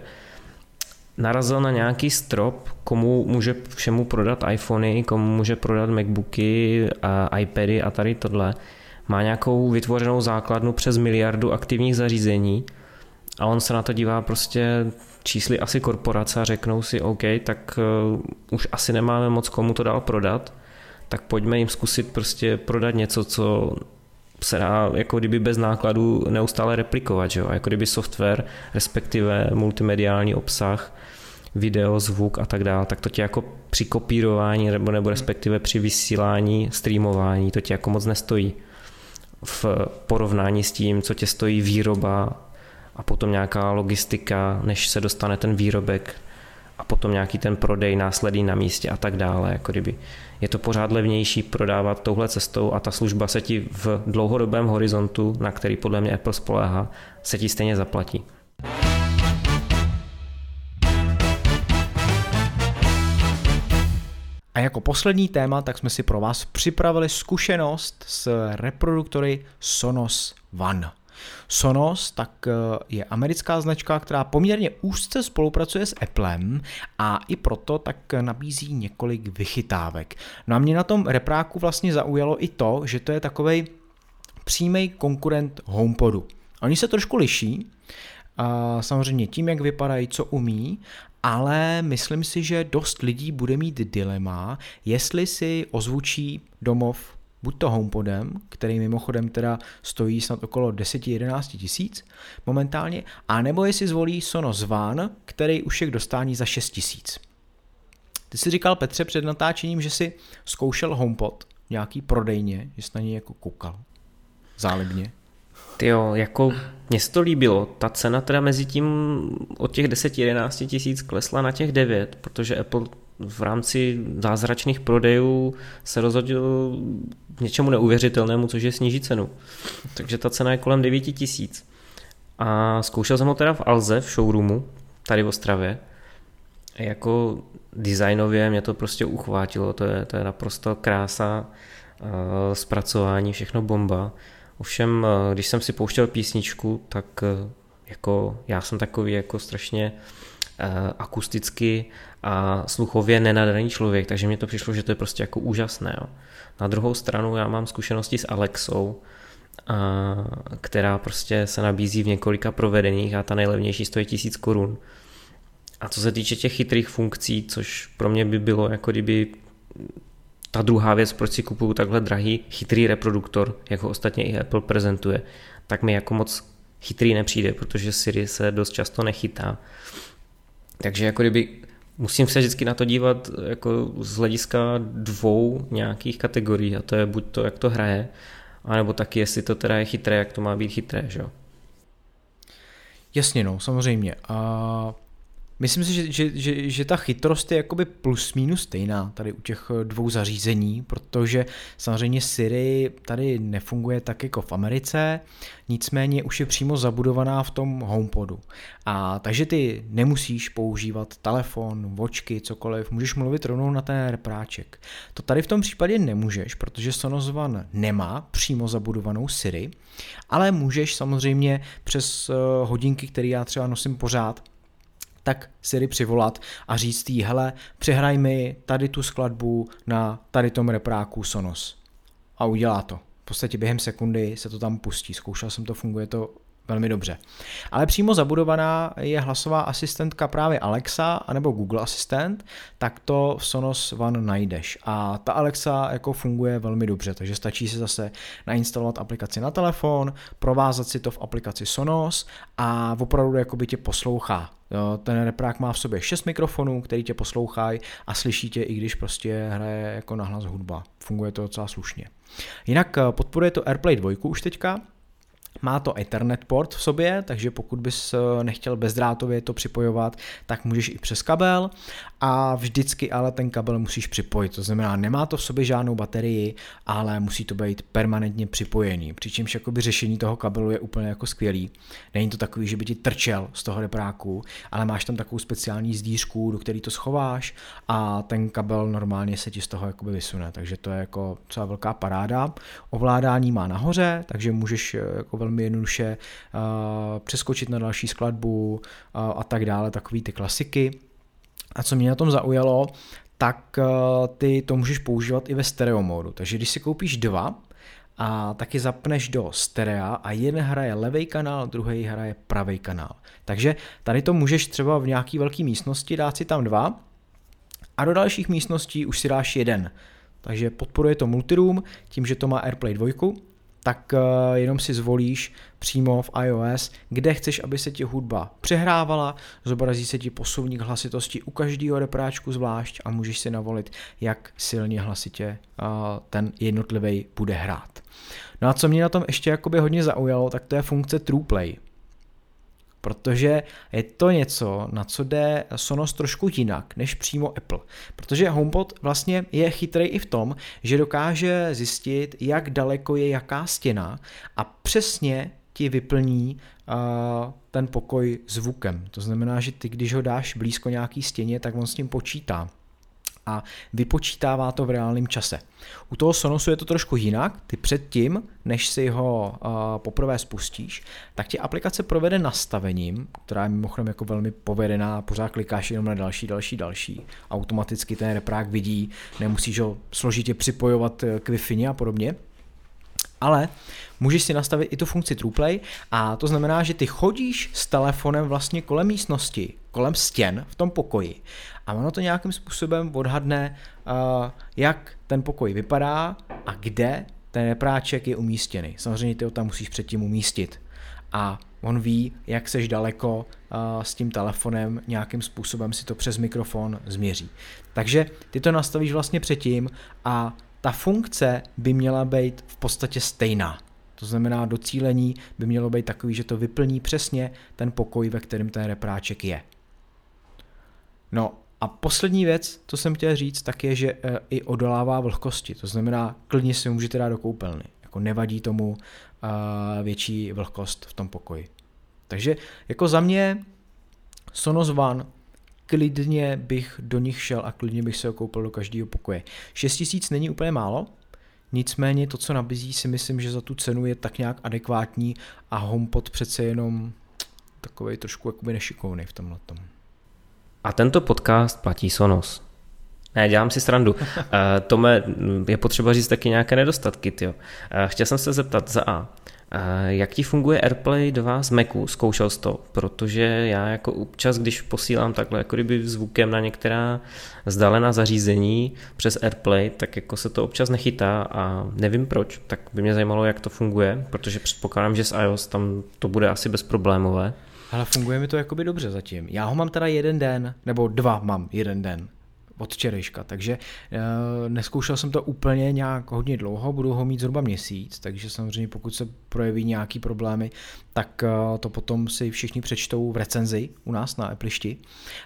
narazil na nějaký strop, komu může všemu prodat iPhony, komu může prodat Macbooky, a iPady a tady tohle má nějakou vytvořenou základnu přes miliardu aktivních zařízení a on se na to dívá prostě čísly asi korporace a řeknou si OK, tak uh, už asi nemáme moc komu to dál prodat, tak pojďme jim zkusit prostě prodat něco, co se dá jako kdyby bez nákladů neustále replikovat, že jo? jako kdyby software, respektive multimediální obsah, video, zvuk a tak dále, tak to tě jako při kopírování nebo, nebo respektive při vysílání, streamování, to tě jako moc nestojí v porovnání s tím, co tě stojí výroba a potom nějaká logistika, než se dostane ten výrobek a potom nějaký ten prodej následný na místě a tak dále. Jako kdyby je to pořád levnější prodávat touhle cestou a ta služba se ti v dlouhodobém horizontu, na který podle mě Apple spoléhá, se ti stejně zaplatí. A jako poslední téma, tak jsme si pro vás připravili zkušenost s reproduktory Sonos One. Sonos tak eh, je americká značka, která poměrně úzce spolupracuje s Applem a i proto tak nabízí několik vychytávek. No a mě na tom repráku vlastně zaujalo i to, že to je takovej přímý konkurent HomePodu. Oni se trošku liší, a samozřejmě tím, jak vypadají, co umí, ale myslím si, že dost lidí bude mít dilema, jestli si ozvučí domov buď to HomePodem, který mimochodem teda stojí snad okolo 10-11 tisíc momentálně, a nebo jestli zvolí Sonos Van, který už je k dostání za 6 tisíc. Ty jsi říkal Petře před natáčením, že si zkoušel HomePod nějaký prodejně, že jsi na něj jako koukal. Zálibně. Jo, jako mně se to líbilo. Ta cena teda mezi tím od těch 10-11 tisíc klesla na těch 9, protože Apple v rámci zázračných prodejů se rozhodl něčemu neuvěřitelnému, což je snížit cenu. Takže ta cena je kolem 9 tisíc. A zkoušel jsem ho teda v Alze, v showroomu, tady v Ostravě. A jako designově mě to prostě uchvátilo, to je, to je naprosto krása, uh, zpracování, všechno bomba. Ovšem, uh, když jsem si pouštěl písničku, tak uh, jako já jsem takový jako strašně akusticky a sluchově nenadaný člověk, takže mi to přišlo, že to je prostě jako úžasné. Jo. Na druhou stranu já mám zkušenosti s Alexou, a, která prostě se nabízí v několika provedeních a ta nejlevnější stojí tisíc korun. A co se týče těch chytrých funkcí, což pro mě by bylo jako kdyby ta druhá věc, proč si kupuju takhle drahý chytrý reproduktor, jak ho ostatně i Apple prezentuje, tak mi jako moc chytrý nepřijde, protože Siri se dost často nechytá. Takže jako kdyby musím se vždycky na to dívat jako z hlediska dvou nějakých kategorií a to je buď to, jak to hraje, anebo taky, jestli to teda je chytré, jak to má být chytré, že jo? Jasně, no, samozřejmě. A Myslím si, že, že, že, že ta chytrost je jakoby plus minus stejná tady u těch eh, dvou zařízení, protože samozřejmě Siri tady nefunguje tak jako v Americe, nicméně už je přímo zabudovaná v tom HomePodu. A takže ty nemusíš používat telefon, vočky, cokoliv, můžeš mluvit rovnou na ten repráček. To tady v tom případě nemůžeš, protože Sonos One nemá přímo zabudovanou Siri, ale můžeš samozřejmě přes eh, hodinky, které já třeba nosím pořád, tak Siri přivolat a říct jí, hele, přehraj mi tady tu skladbu na tady tom repráku Sonos. A udělá to. V podstatě během sekundy se to tam pustí. Zkoušel jsem to, funguje to velmi dobře. Ale přímo zabudovaná je hlasová asistentka právě Alexa anebo Google Asistent, tak to v Sonos One najdeš. A ta Alexa jako funguje velmi dobře, takže stačí si zase nainstalovat aplikaci na telefon, provázat si to v aplikaci Sonos a opravdu jakoby tě poslouchá. Ten reprák má v sobě šest mikrofonů, který tě poslouchají a slyší tě, i když prostě hraje jako nahlas hudba. Funguje to docela slušně. Jinak eh, podporuje to AirPlay 2 už teďka, má to Ethernet port v sobě, takže pokud bys eh, nechtěl bezdrátově to připojovat, tak můžeš i přes kabel a vždycky ale ten kabel musíš připojit. To znamená, nemá to v sobě žádnou baterii, ale musí to být permanentně připojený. Přičemž jakoby řešení toho kabelu je úplně jako skvělý. Není to takový, že by ti trčel z toho repráku, ale máš tam takovou speciální zdířku, do který to schováš a ten kabel normálně se ti z toho jakoby vysune. Takže to je jako celá velká paráda. Ovládání má nahoře, takže můžeš eh, jako velmi jednoduše uh, přeskočit na další skladbu uh, a tak dále, takový ty klasiky. A co mě na tom zaujalo, tak uh, ty to můžeš používat i ve stereo módu. Takže když si koupíš dva, a taky zapneš do sterea a jeden hraje levý kanál, druhý hraje pravý kanál. Takže tady to můžeš třeba v nějaký velké místnosti dát si tam dva a do dalších místností už si dáš jeden. Takže podporuje to multiroom tím, že to má AirPlay 2 tak eh, jenom si zvolíš přímo v iOS, kde chceš, aby se ti hudba přehrávala, zobrazí se ti posuvník hlasitosti u každého repráčku zvlášť a můžeš si navolit, jak silně hlasitě eh, ten jednotlivý bude hrát. No a co mě na tom ještě jakoby hodně zaujalo, tak to je funkce TruePlay protože je to něco, na co jde Sonos trošku jinak než přímo Apple. Protože HomePod vlastně je chytrý i v tom, že dokáže zjistit, jak daleko je jaká stěna a přesně ti vyplní uh, ten pokoj zvukem. To znamená, že ty, když ho dáš blízko nějaký stěně, tak on s tím počítá. A vypočítává to v reálném čase. U toho Sonosu je to trošku jinak. Ty předtím, než si ho uh, poprvé spustíš, tak ti aplikace provede nastavením, která je mimochodem jako velmi povedená, pořád klikáš jenom na další, další, další. Automaticky ten reprák vidí, nemusíš ho složitě připojovat eh, k wi a podobně. Ale můžeš si nastavit i tu funkci TruePlay a to znamená, že ty chodíš s telefonem vlastně kolem místnosti, kolem stěn v tom pokoji a ono to nějakým způsobem odhadne, uh, jak ten pokoj vypadá a kde ten repráček je umístěný. Samozřejmě ty ho tam musíš předtím umístit. A on ví, jak seš daleko uh, s tím telefonem, nějakým způsobem si to přes mikrofon změří. Takže ty to nastavíš vlastně předtím a ta funkce by měla být v podstatě stejná. To znamená, docílení by mělo být takový, že to vyplní přesně ten pokoj, ve kterém ten repráček je. No a poslední věc, co jsem chtěl říct, tak je, že e, i odolává vlhkosti. To znamená, klidně si můžete dát do koupelny. Jako nevadí tomu e, větší vlhkost v tom pokoji. Takže jako za mě Sonos One klidně bych do nich šel a klidně bych se ho koupil do každého pokoje. 6000 není úplně málo, nicméně to, co nabízí, si myslím, že za tu cenu je tak nějak adekvátní a HomePod přece jenom takový trošku jakoby nešikovný v tomhle tom. A tento podcast platí Sonos. Ne, dělám si srandu. Uh, Tome, je potřeba říct taky nějaké nedostatky, tyjo. Uh, chtěl jsem se zeptat za A. Jak ti funguje AirPlay 2 z Macu? Zkoušel jsi to? Protože já jako občas, když posílám takhle jako kdyby zvukem na některá vzdálená zařízení přes AirPlay, tak jako se to občas nechytá a nevím proč. Tak by mě zajímalo, jak to funguje, protože předpokládám, že s iOS tam to bude asi bezproblémové. Ale funguje mi to jakoby dobře zatím. Já ho mám teda jeden den, nebo dva mám jeden den od včerejška, takže uh, neskoušel jsem to úplně nějak hodně dlouho, budu ho mít zhruba měsíc, takže samozřejmě pokud se projeví nějaký problémy, tak uh, to potom si všichni přečtou v recenzi u nás na Applišti,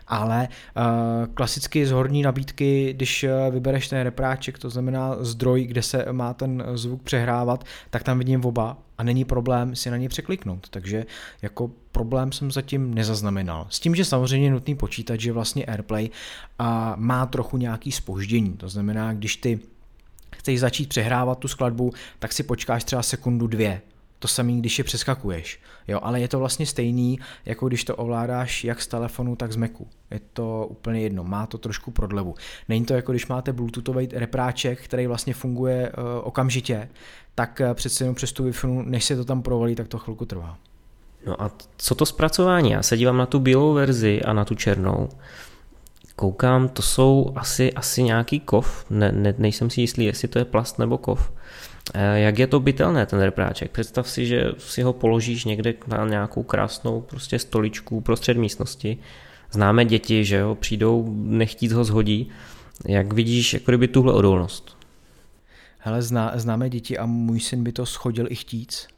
ale uh, klasicky z horní nabídky, když vybereš ten repráček, to znamená zdroj, kde se má ten zvuk přehrávat, tak tam vidím oba a není problém si na ně překliknout, takže jako problém jsem zatím nezaznamenal. S tím, že samozřejmě je nutný počítat, že vlastně AirPlay a, má trochu nějaký spoždění, to znamená, když ty chceš začít přehrávat tu skladbu, tak si počkáš třeba sekundu, dvě, to samý, když je přeskakuješ. Jo, ale je to vlastně stejný, jako když to ovládáš jak z telefonu, tak z Macu. Je to úplně jedno, má to trošku prodlevu. Není to jako když máte bluetoothový repráček, který vlastně funguje uh, okamžitě, tak uh, přece jenom přes tu wi než se to tam provalí, tak to chvilku trvá. No a co to zpracování? Já se dívám na tu bílou verzi a na tu černou. Koukám, to jsou asi, asi nějaký kov, ne, ne, nejsem si jistý, jestli to je plast nebo kov. Eh, jak je to bytelné, ten repráček? Představ si, že si ho položíš někde na nějakou krásnou prostě stoličku prostřed místnosti. Známe děti, že jo, přijdou, nechtít ho zhodí. Jak vidíš, jako kdyby tuhle odolnost? Hele, zná, známe děti a můj syn by to schodil i chtíc.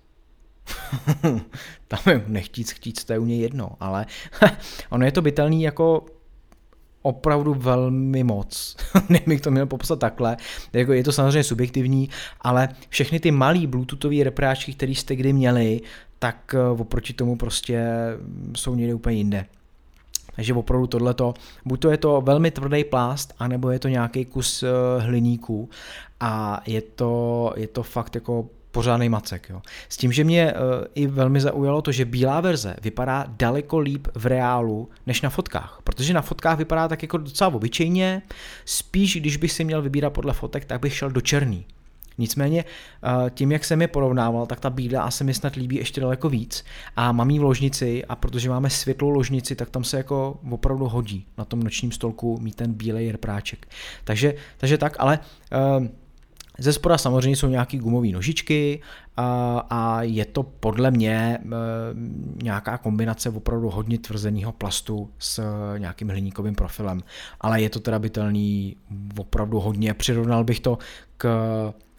Tam je nechtíc, chtíc, to je u něj jedno, ale ono je to bytelný jako opravdu velmi moc. Nevím, to měl popsat takhle. Jako je to samozřejmě subjektivní, ale všechny ty malý bluetoothové repráčky, které jste kdy měli, tak eh, oproti tomu prostě jsou někde úplně jinde. Takže opravdu tohleto, buď to je to velmi tvrdý plást, anebo je to nějaký kus eh, hliníku a je to, je to fakt jako pořádný macek. Jo. S tím, že mě uh, i velmi zaujalo to, že bílá verze vypadá daleko líp v reálu než na fotkách, protože na fotkách vypadá tak jako docela obyčejně, spíš když bych si měl vybírat podle fotek, tak bych šel do černý. Nicméně eh, tím, jak jsem je porovnával, tak ta bílá se mi snad líbí ještě daleko víc a mám jí v ložnici a protože máme světlou ložnici, tak tam se jako opravdu hodí na tom nočním stolku mít ten bílej rpráček. Takže, takže tak, ale uh, ze spoda samozřejmě jsou nějaké gumové nožičky a, a je to podle mě e, nějaká kombinace opravdu hodně tvrzeného plastu s nějakým hliníkovým profilem, ale je to teda bytelný opravdu hodně. Přirovnal bych to k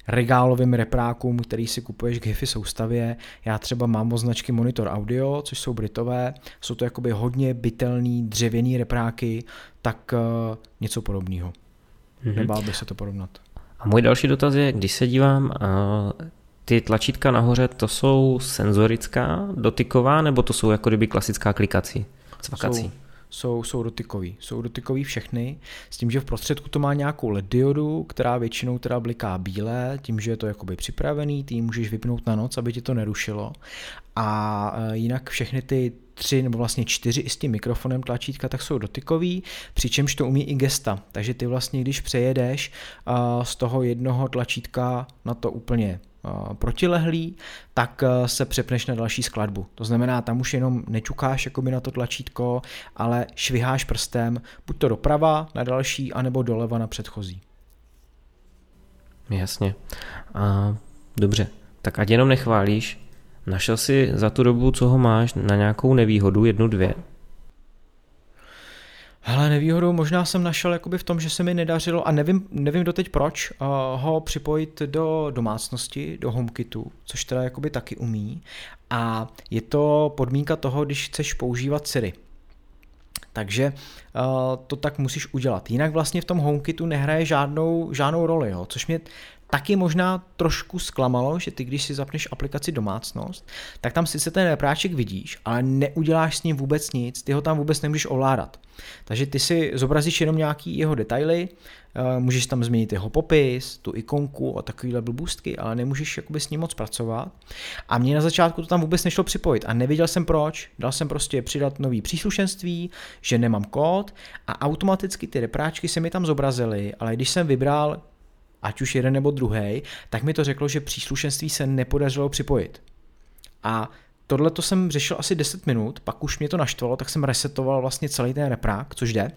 regálovým reprákům, který si kupuješ k HiFi soustavě. Já třeba mám označky Monitor Audio, což jsou britové, jsou to jakoby hodně bytelný dřevěný repráky, tak uh, něco podobného. Mm-hmm. Nebál by se to porovnat. A můj další dotaz je, když se dívám, ty tlačítka nahoře, to jsou senzorická, dotyková, nebo to jsou jako kdyby klasická klikací, cvakací? Jsou, jsou, jsou dotykový. Jsou dotykový všechny, s tím, že v prostředku to má nějakou LED diodu, která většinou teda bliká bílé, tím, že je to jakoby připravený, ty můžeš vypnout na noc, aby ti to nerušilo. A e, jinak všechny ty tři nebo vlastně čtyři i s tím mikrofonem tlačítka, tak jsou dotykový, přičemž to umí i gesta. Takže ty vlastně, když přejedeš e, z toho jednoho tlačítka na to úplně protilehlý, tak se přepneš na další skladbu. To znamená, tam už jenom nečukáš jakoby na to tlačítko, ale šviháš prstem buď to doprava na další, anebo doleva na předchozí. Jasně. A, dobře, tak ať jenom nechválíš, našel si za tu dobu, co ho máš, na nějakou nevýhodu, jednu, dvě? Hele, nevýhodou možná jsem našel jakoby v tom, že se mi nedařilo, a nevím, nevím doteď proč, uh, ho připojit do domácnosti, do HomeKitu, což teda jakoby taky umí. A je to podmínka toho, když chceš používat Siri. Takže uh, to tak musíš udělat. Jinak vlastně v tom HomeKitu nehraje žádnou, žádnou roli, jo, což mě taky možná trošku zklamalo, že ty, když si zapneš aplikaci domácnost, tak tam sice ten repráček vidíš, ale neuděláš s ním vůbec nic, ty ho tam vůbec nemůžeš ovládat. Takže ty si zobrazíš jenom nějaký jeho detaily, eh, můžeš tam změnit jeho popis, tu ikonku a takovýhle blbůstky, ale nemůžeš jakoby s ním moc pracovat. A mě na začátku to tam vůbec nešlo připojit a nevěděl jsem proč. Dal jsem prostě přidat nový příslušenství, že nemám kód a automaticky ty repráčky se mi tam zobrazily, ale když jsem vybral ať už jeden nebo druhý, tak mi to řeklo, že příslušenství se nepodařilo připojit. A tohle to jsem řešil asi 10 minut, pak už mě to naštvalo, tak jsem resetoval vlastně celý ten reprák, což jde.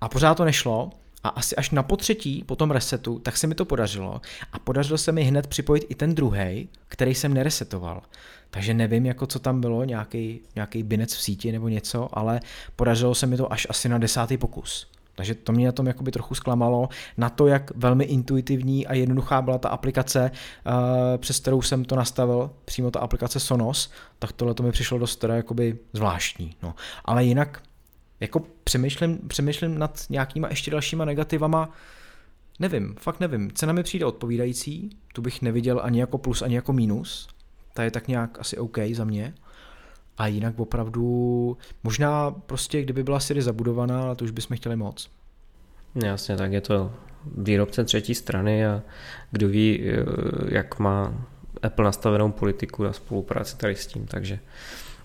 A pořád to nešlo, a asi až na potřetí po tom resetu, tak se mi to podařilo a podařilo se mi hned připojit i ten druhý, který jsem neresetoval. Takže nevím, jako co tam bylo, nějaký, nějaký binec v síti nebo něco, ale podařilo se mi to až asi na desátý pokus. Takže to mě na tom jakoby trochu zklamalo, na to, jak velmi intuitivní a jednoduchá byla ta aplikace, uh, přes kterou jsem to nastavil, přímo ta aplikace Sonos, tak tohle to mi přišlo dost teda jakoby zvláštní. No. Ale jinak jako přemýšlím, přemýšlím nad nějakýma ještě dalšíma negativama, nevím, fakt nevím. Cena mi přijde odpovídající, tu bych neviděl ani jako plus, ani jako minus, ta je tak nějak asi OK za mě. A jinak opravdu, možná prostě, kdyby byla Siri zabudovaná, ale to už bychom chtěli moc. Jasně, tak je to výrobce třetí strany a kdo ví, eh, jak má Apple nastavenou politiku a spolupráci tady s tím, takže,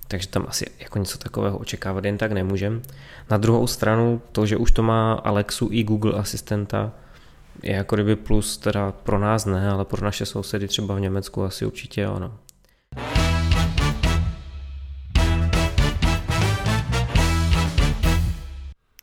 takže tam asi jako něco takového očekávat jen tak nemůžem. Na druhou stranu, to, že už to má Alexu i Google asistenta, je jako kdyby plus teda pro nás ne, ale pro naše sousedy třeba v Německu asi určitě ano.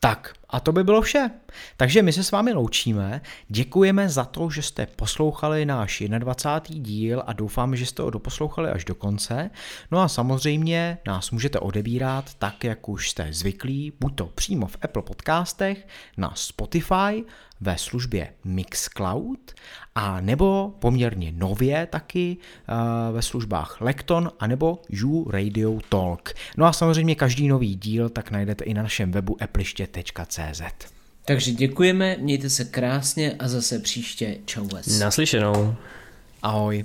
Tak a to by bylo vše. Takže my se s vámi loučíme. Děkujeme za to, že jste poslouchali náš 21. díl a doufám, že jste ho doposlouchali až do konce. No a samozřejmě nás můžete odebírat tak, jak už jste zvyklí, buď to přímo v Apple podcastech, na Spotify, ve službě Mixcloud a nebo poměrně nově taky uh, ve službách Lekton a nebo You Radio Talk. No a samozřejmě každý nový díl tak najdete i na našem webu appliště.cz. Takže děkujeme, mějte se krásně a zase příště čau Naslyšenou. Ahoj.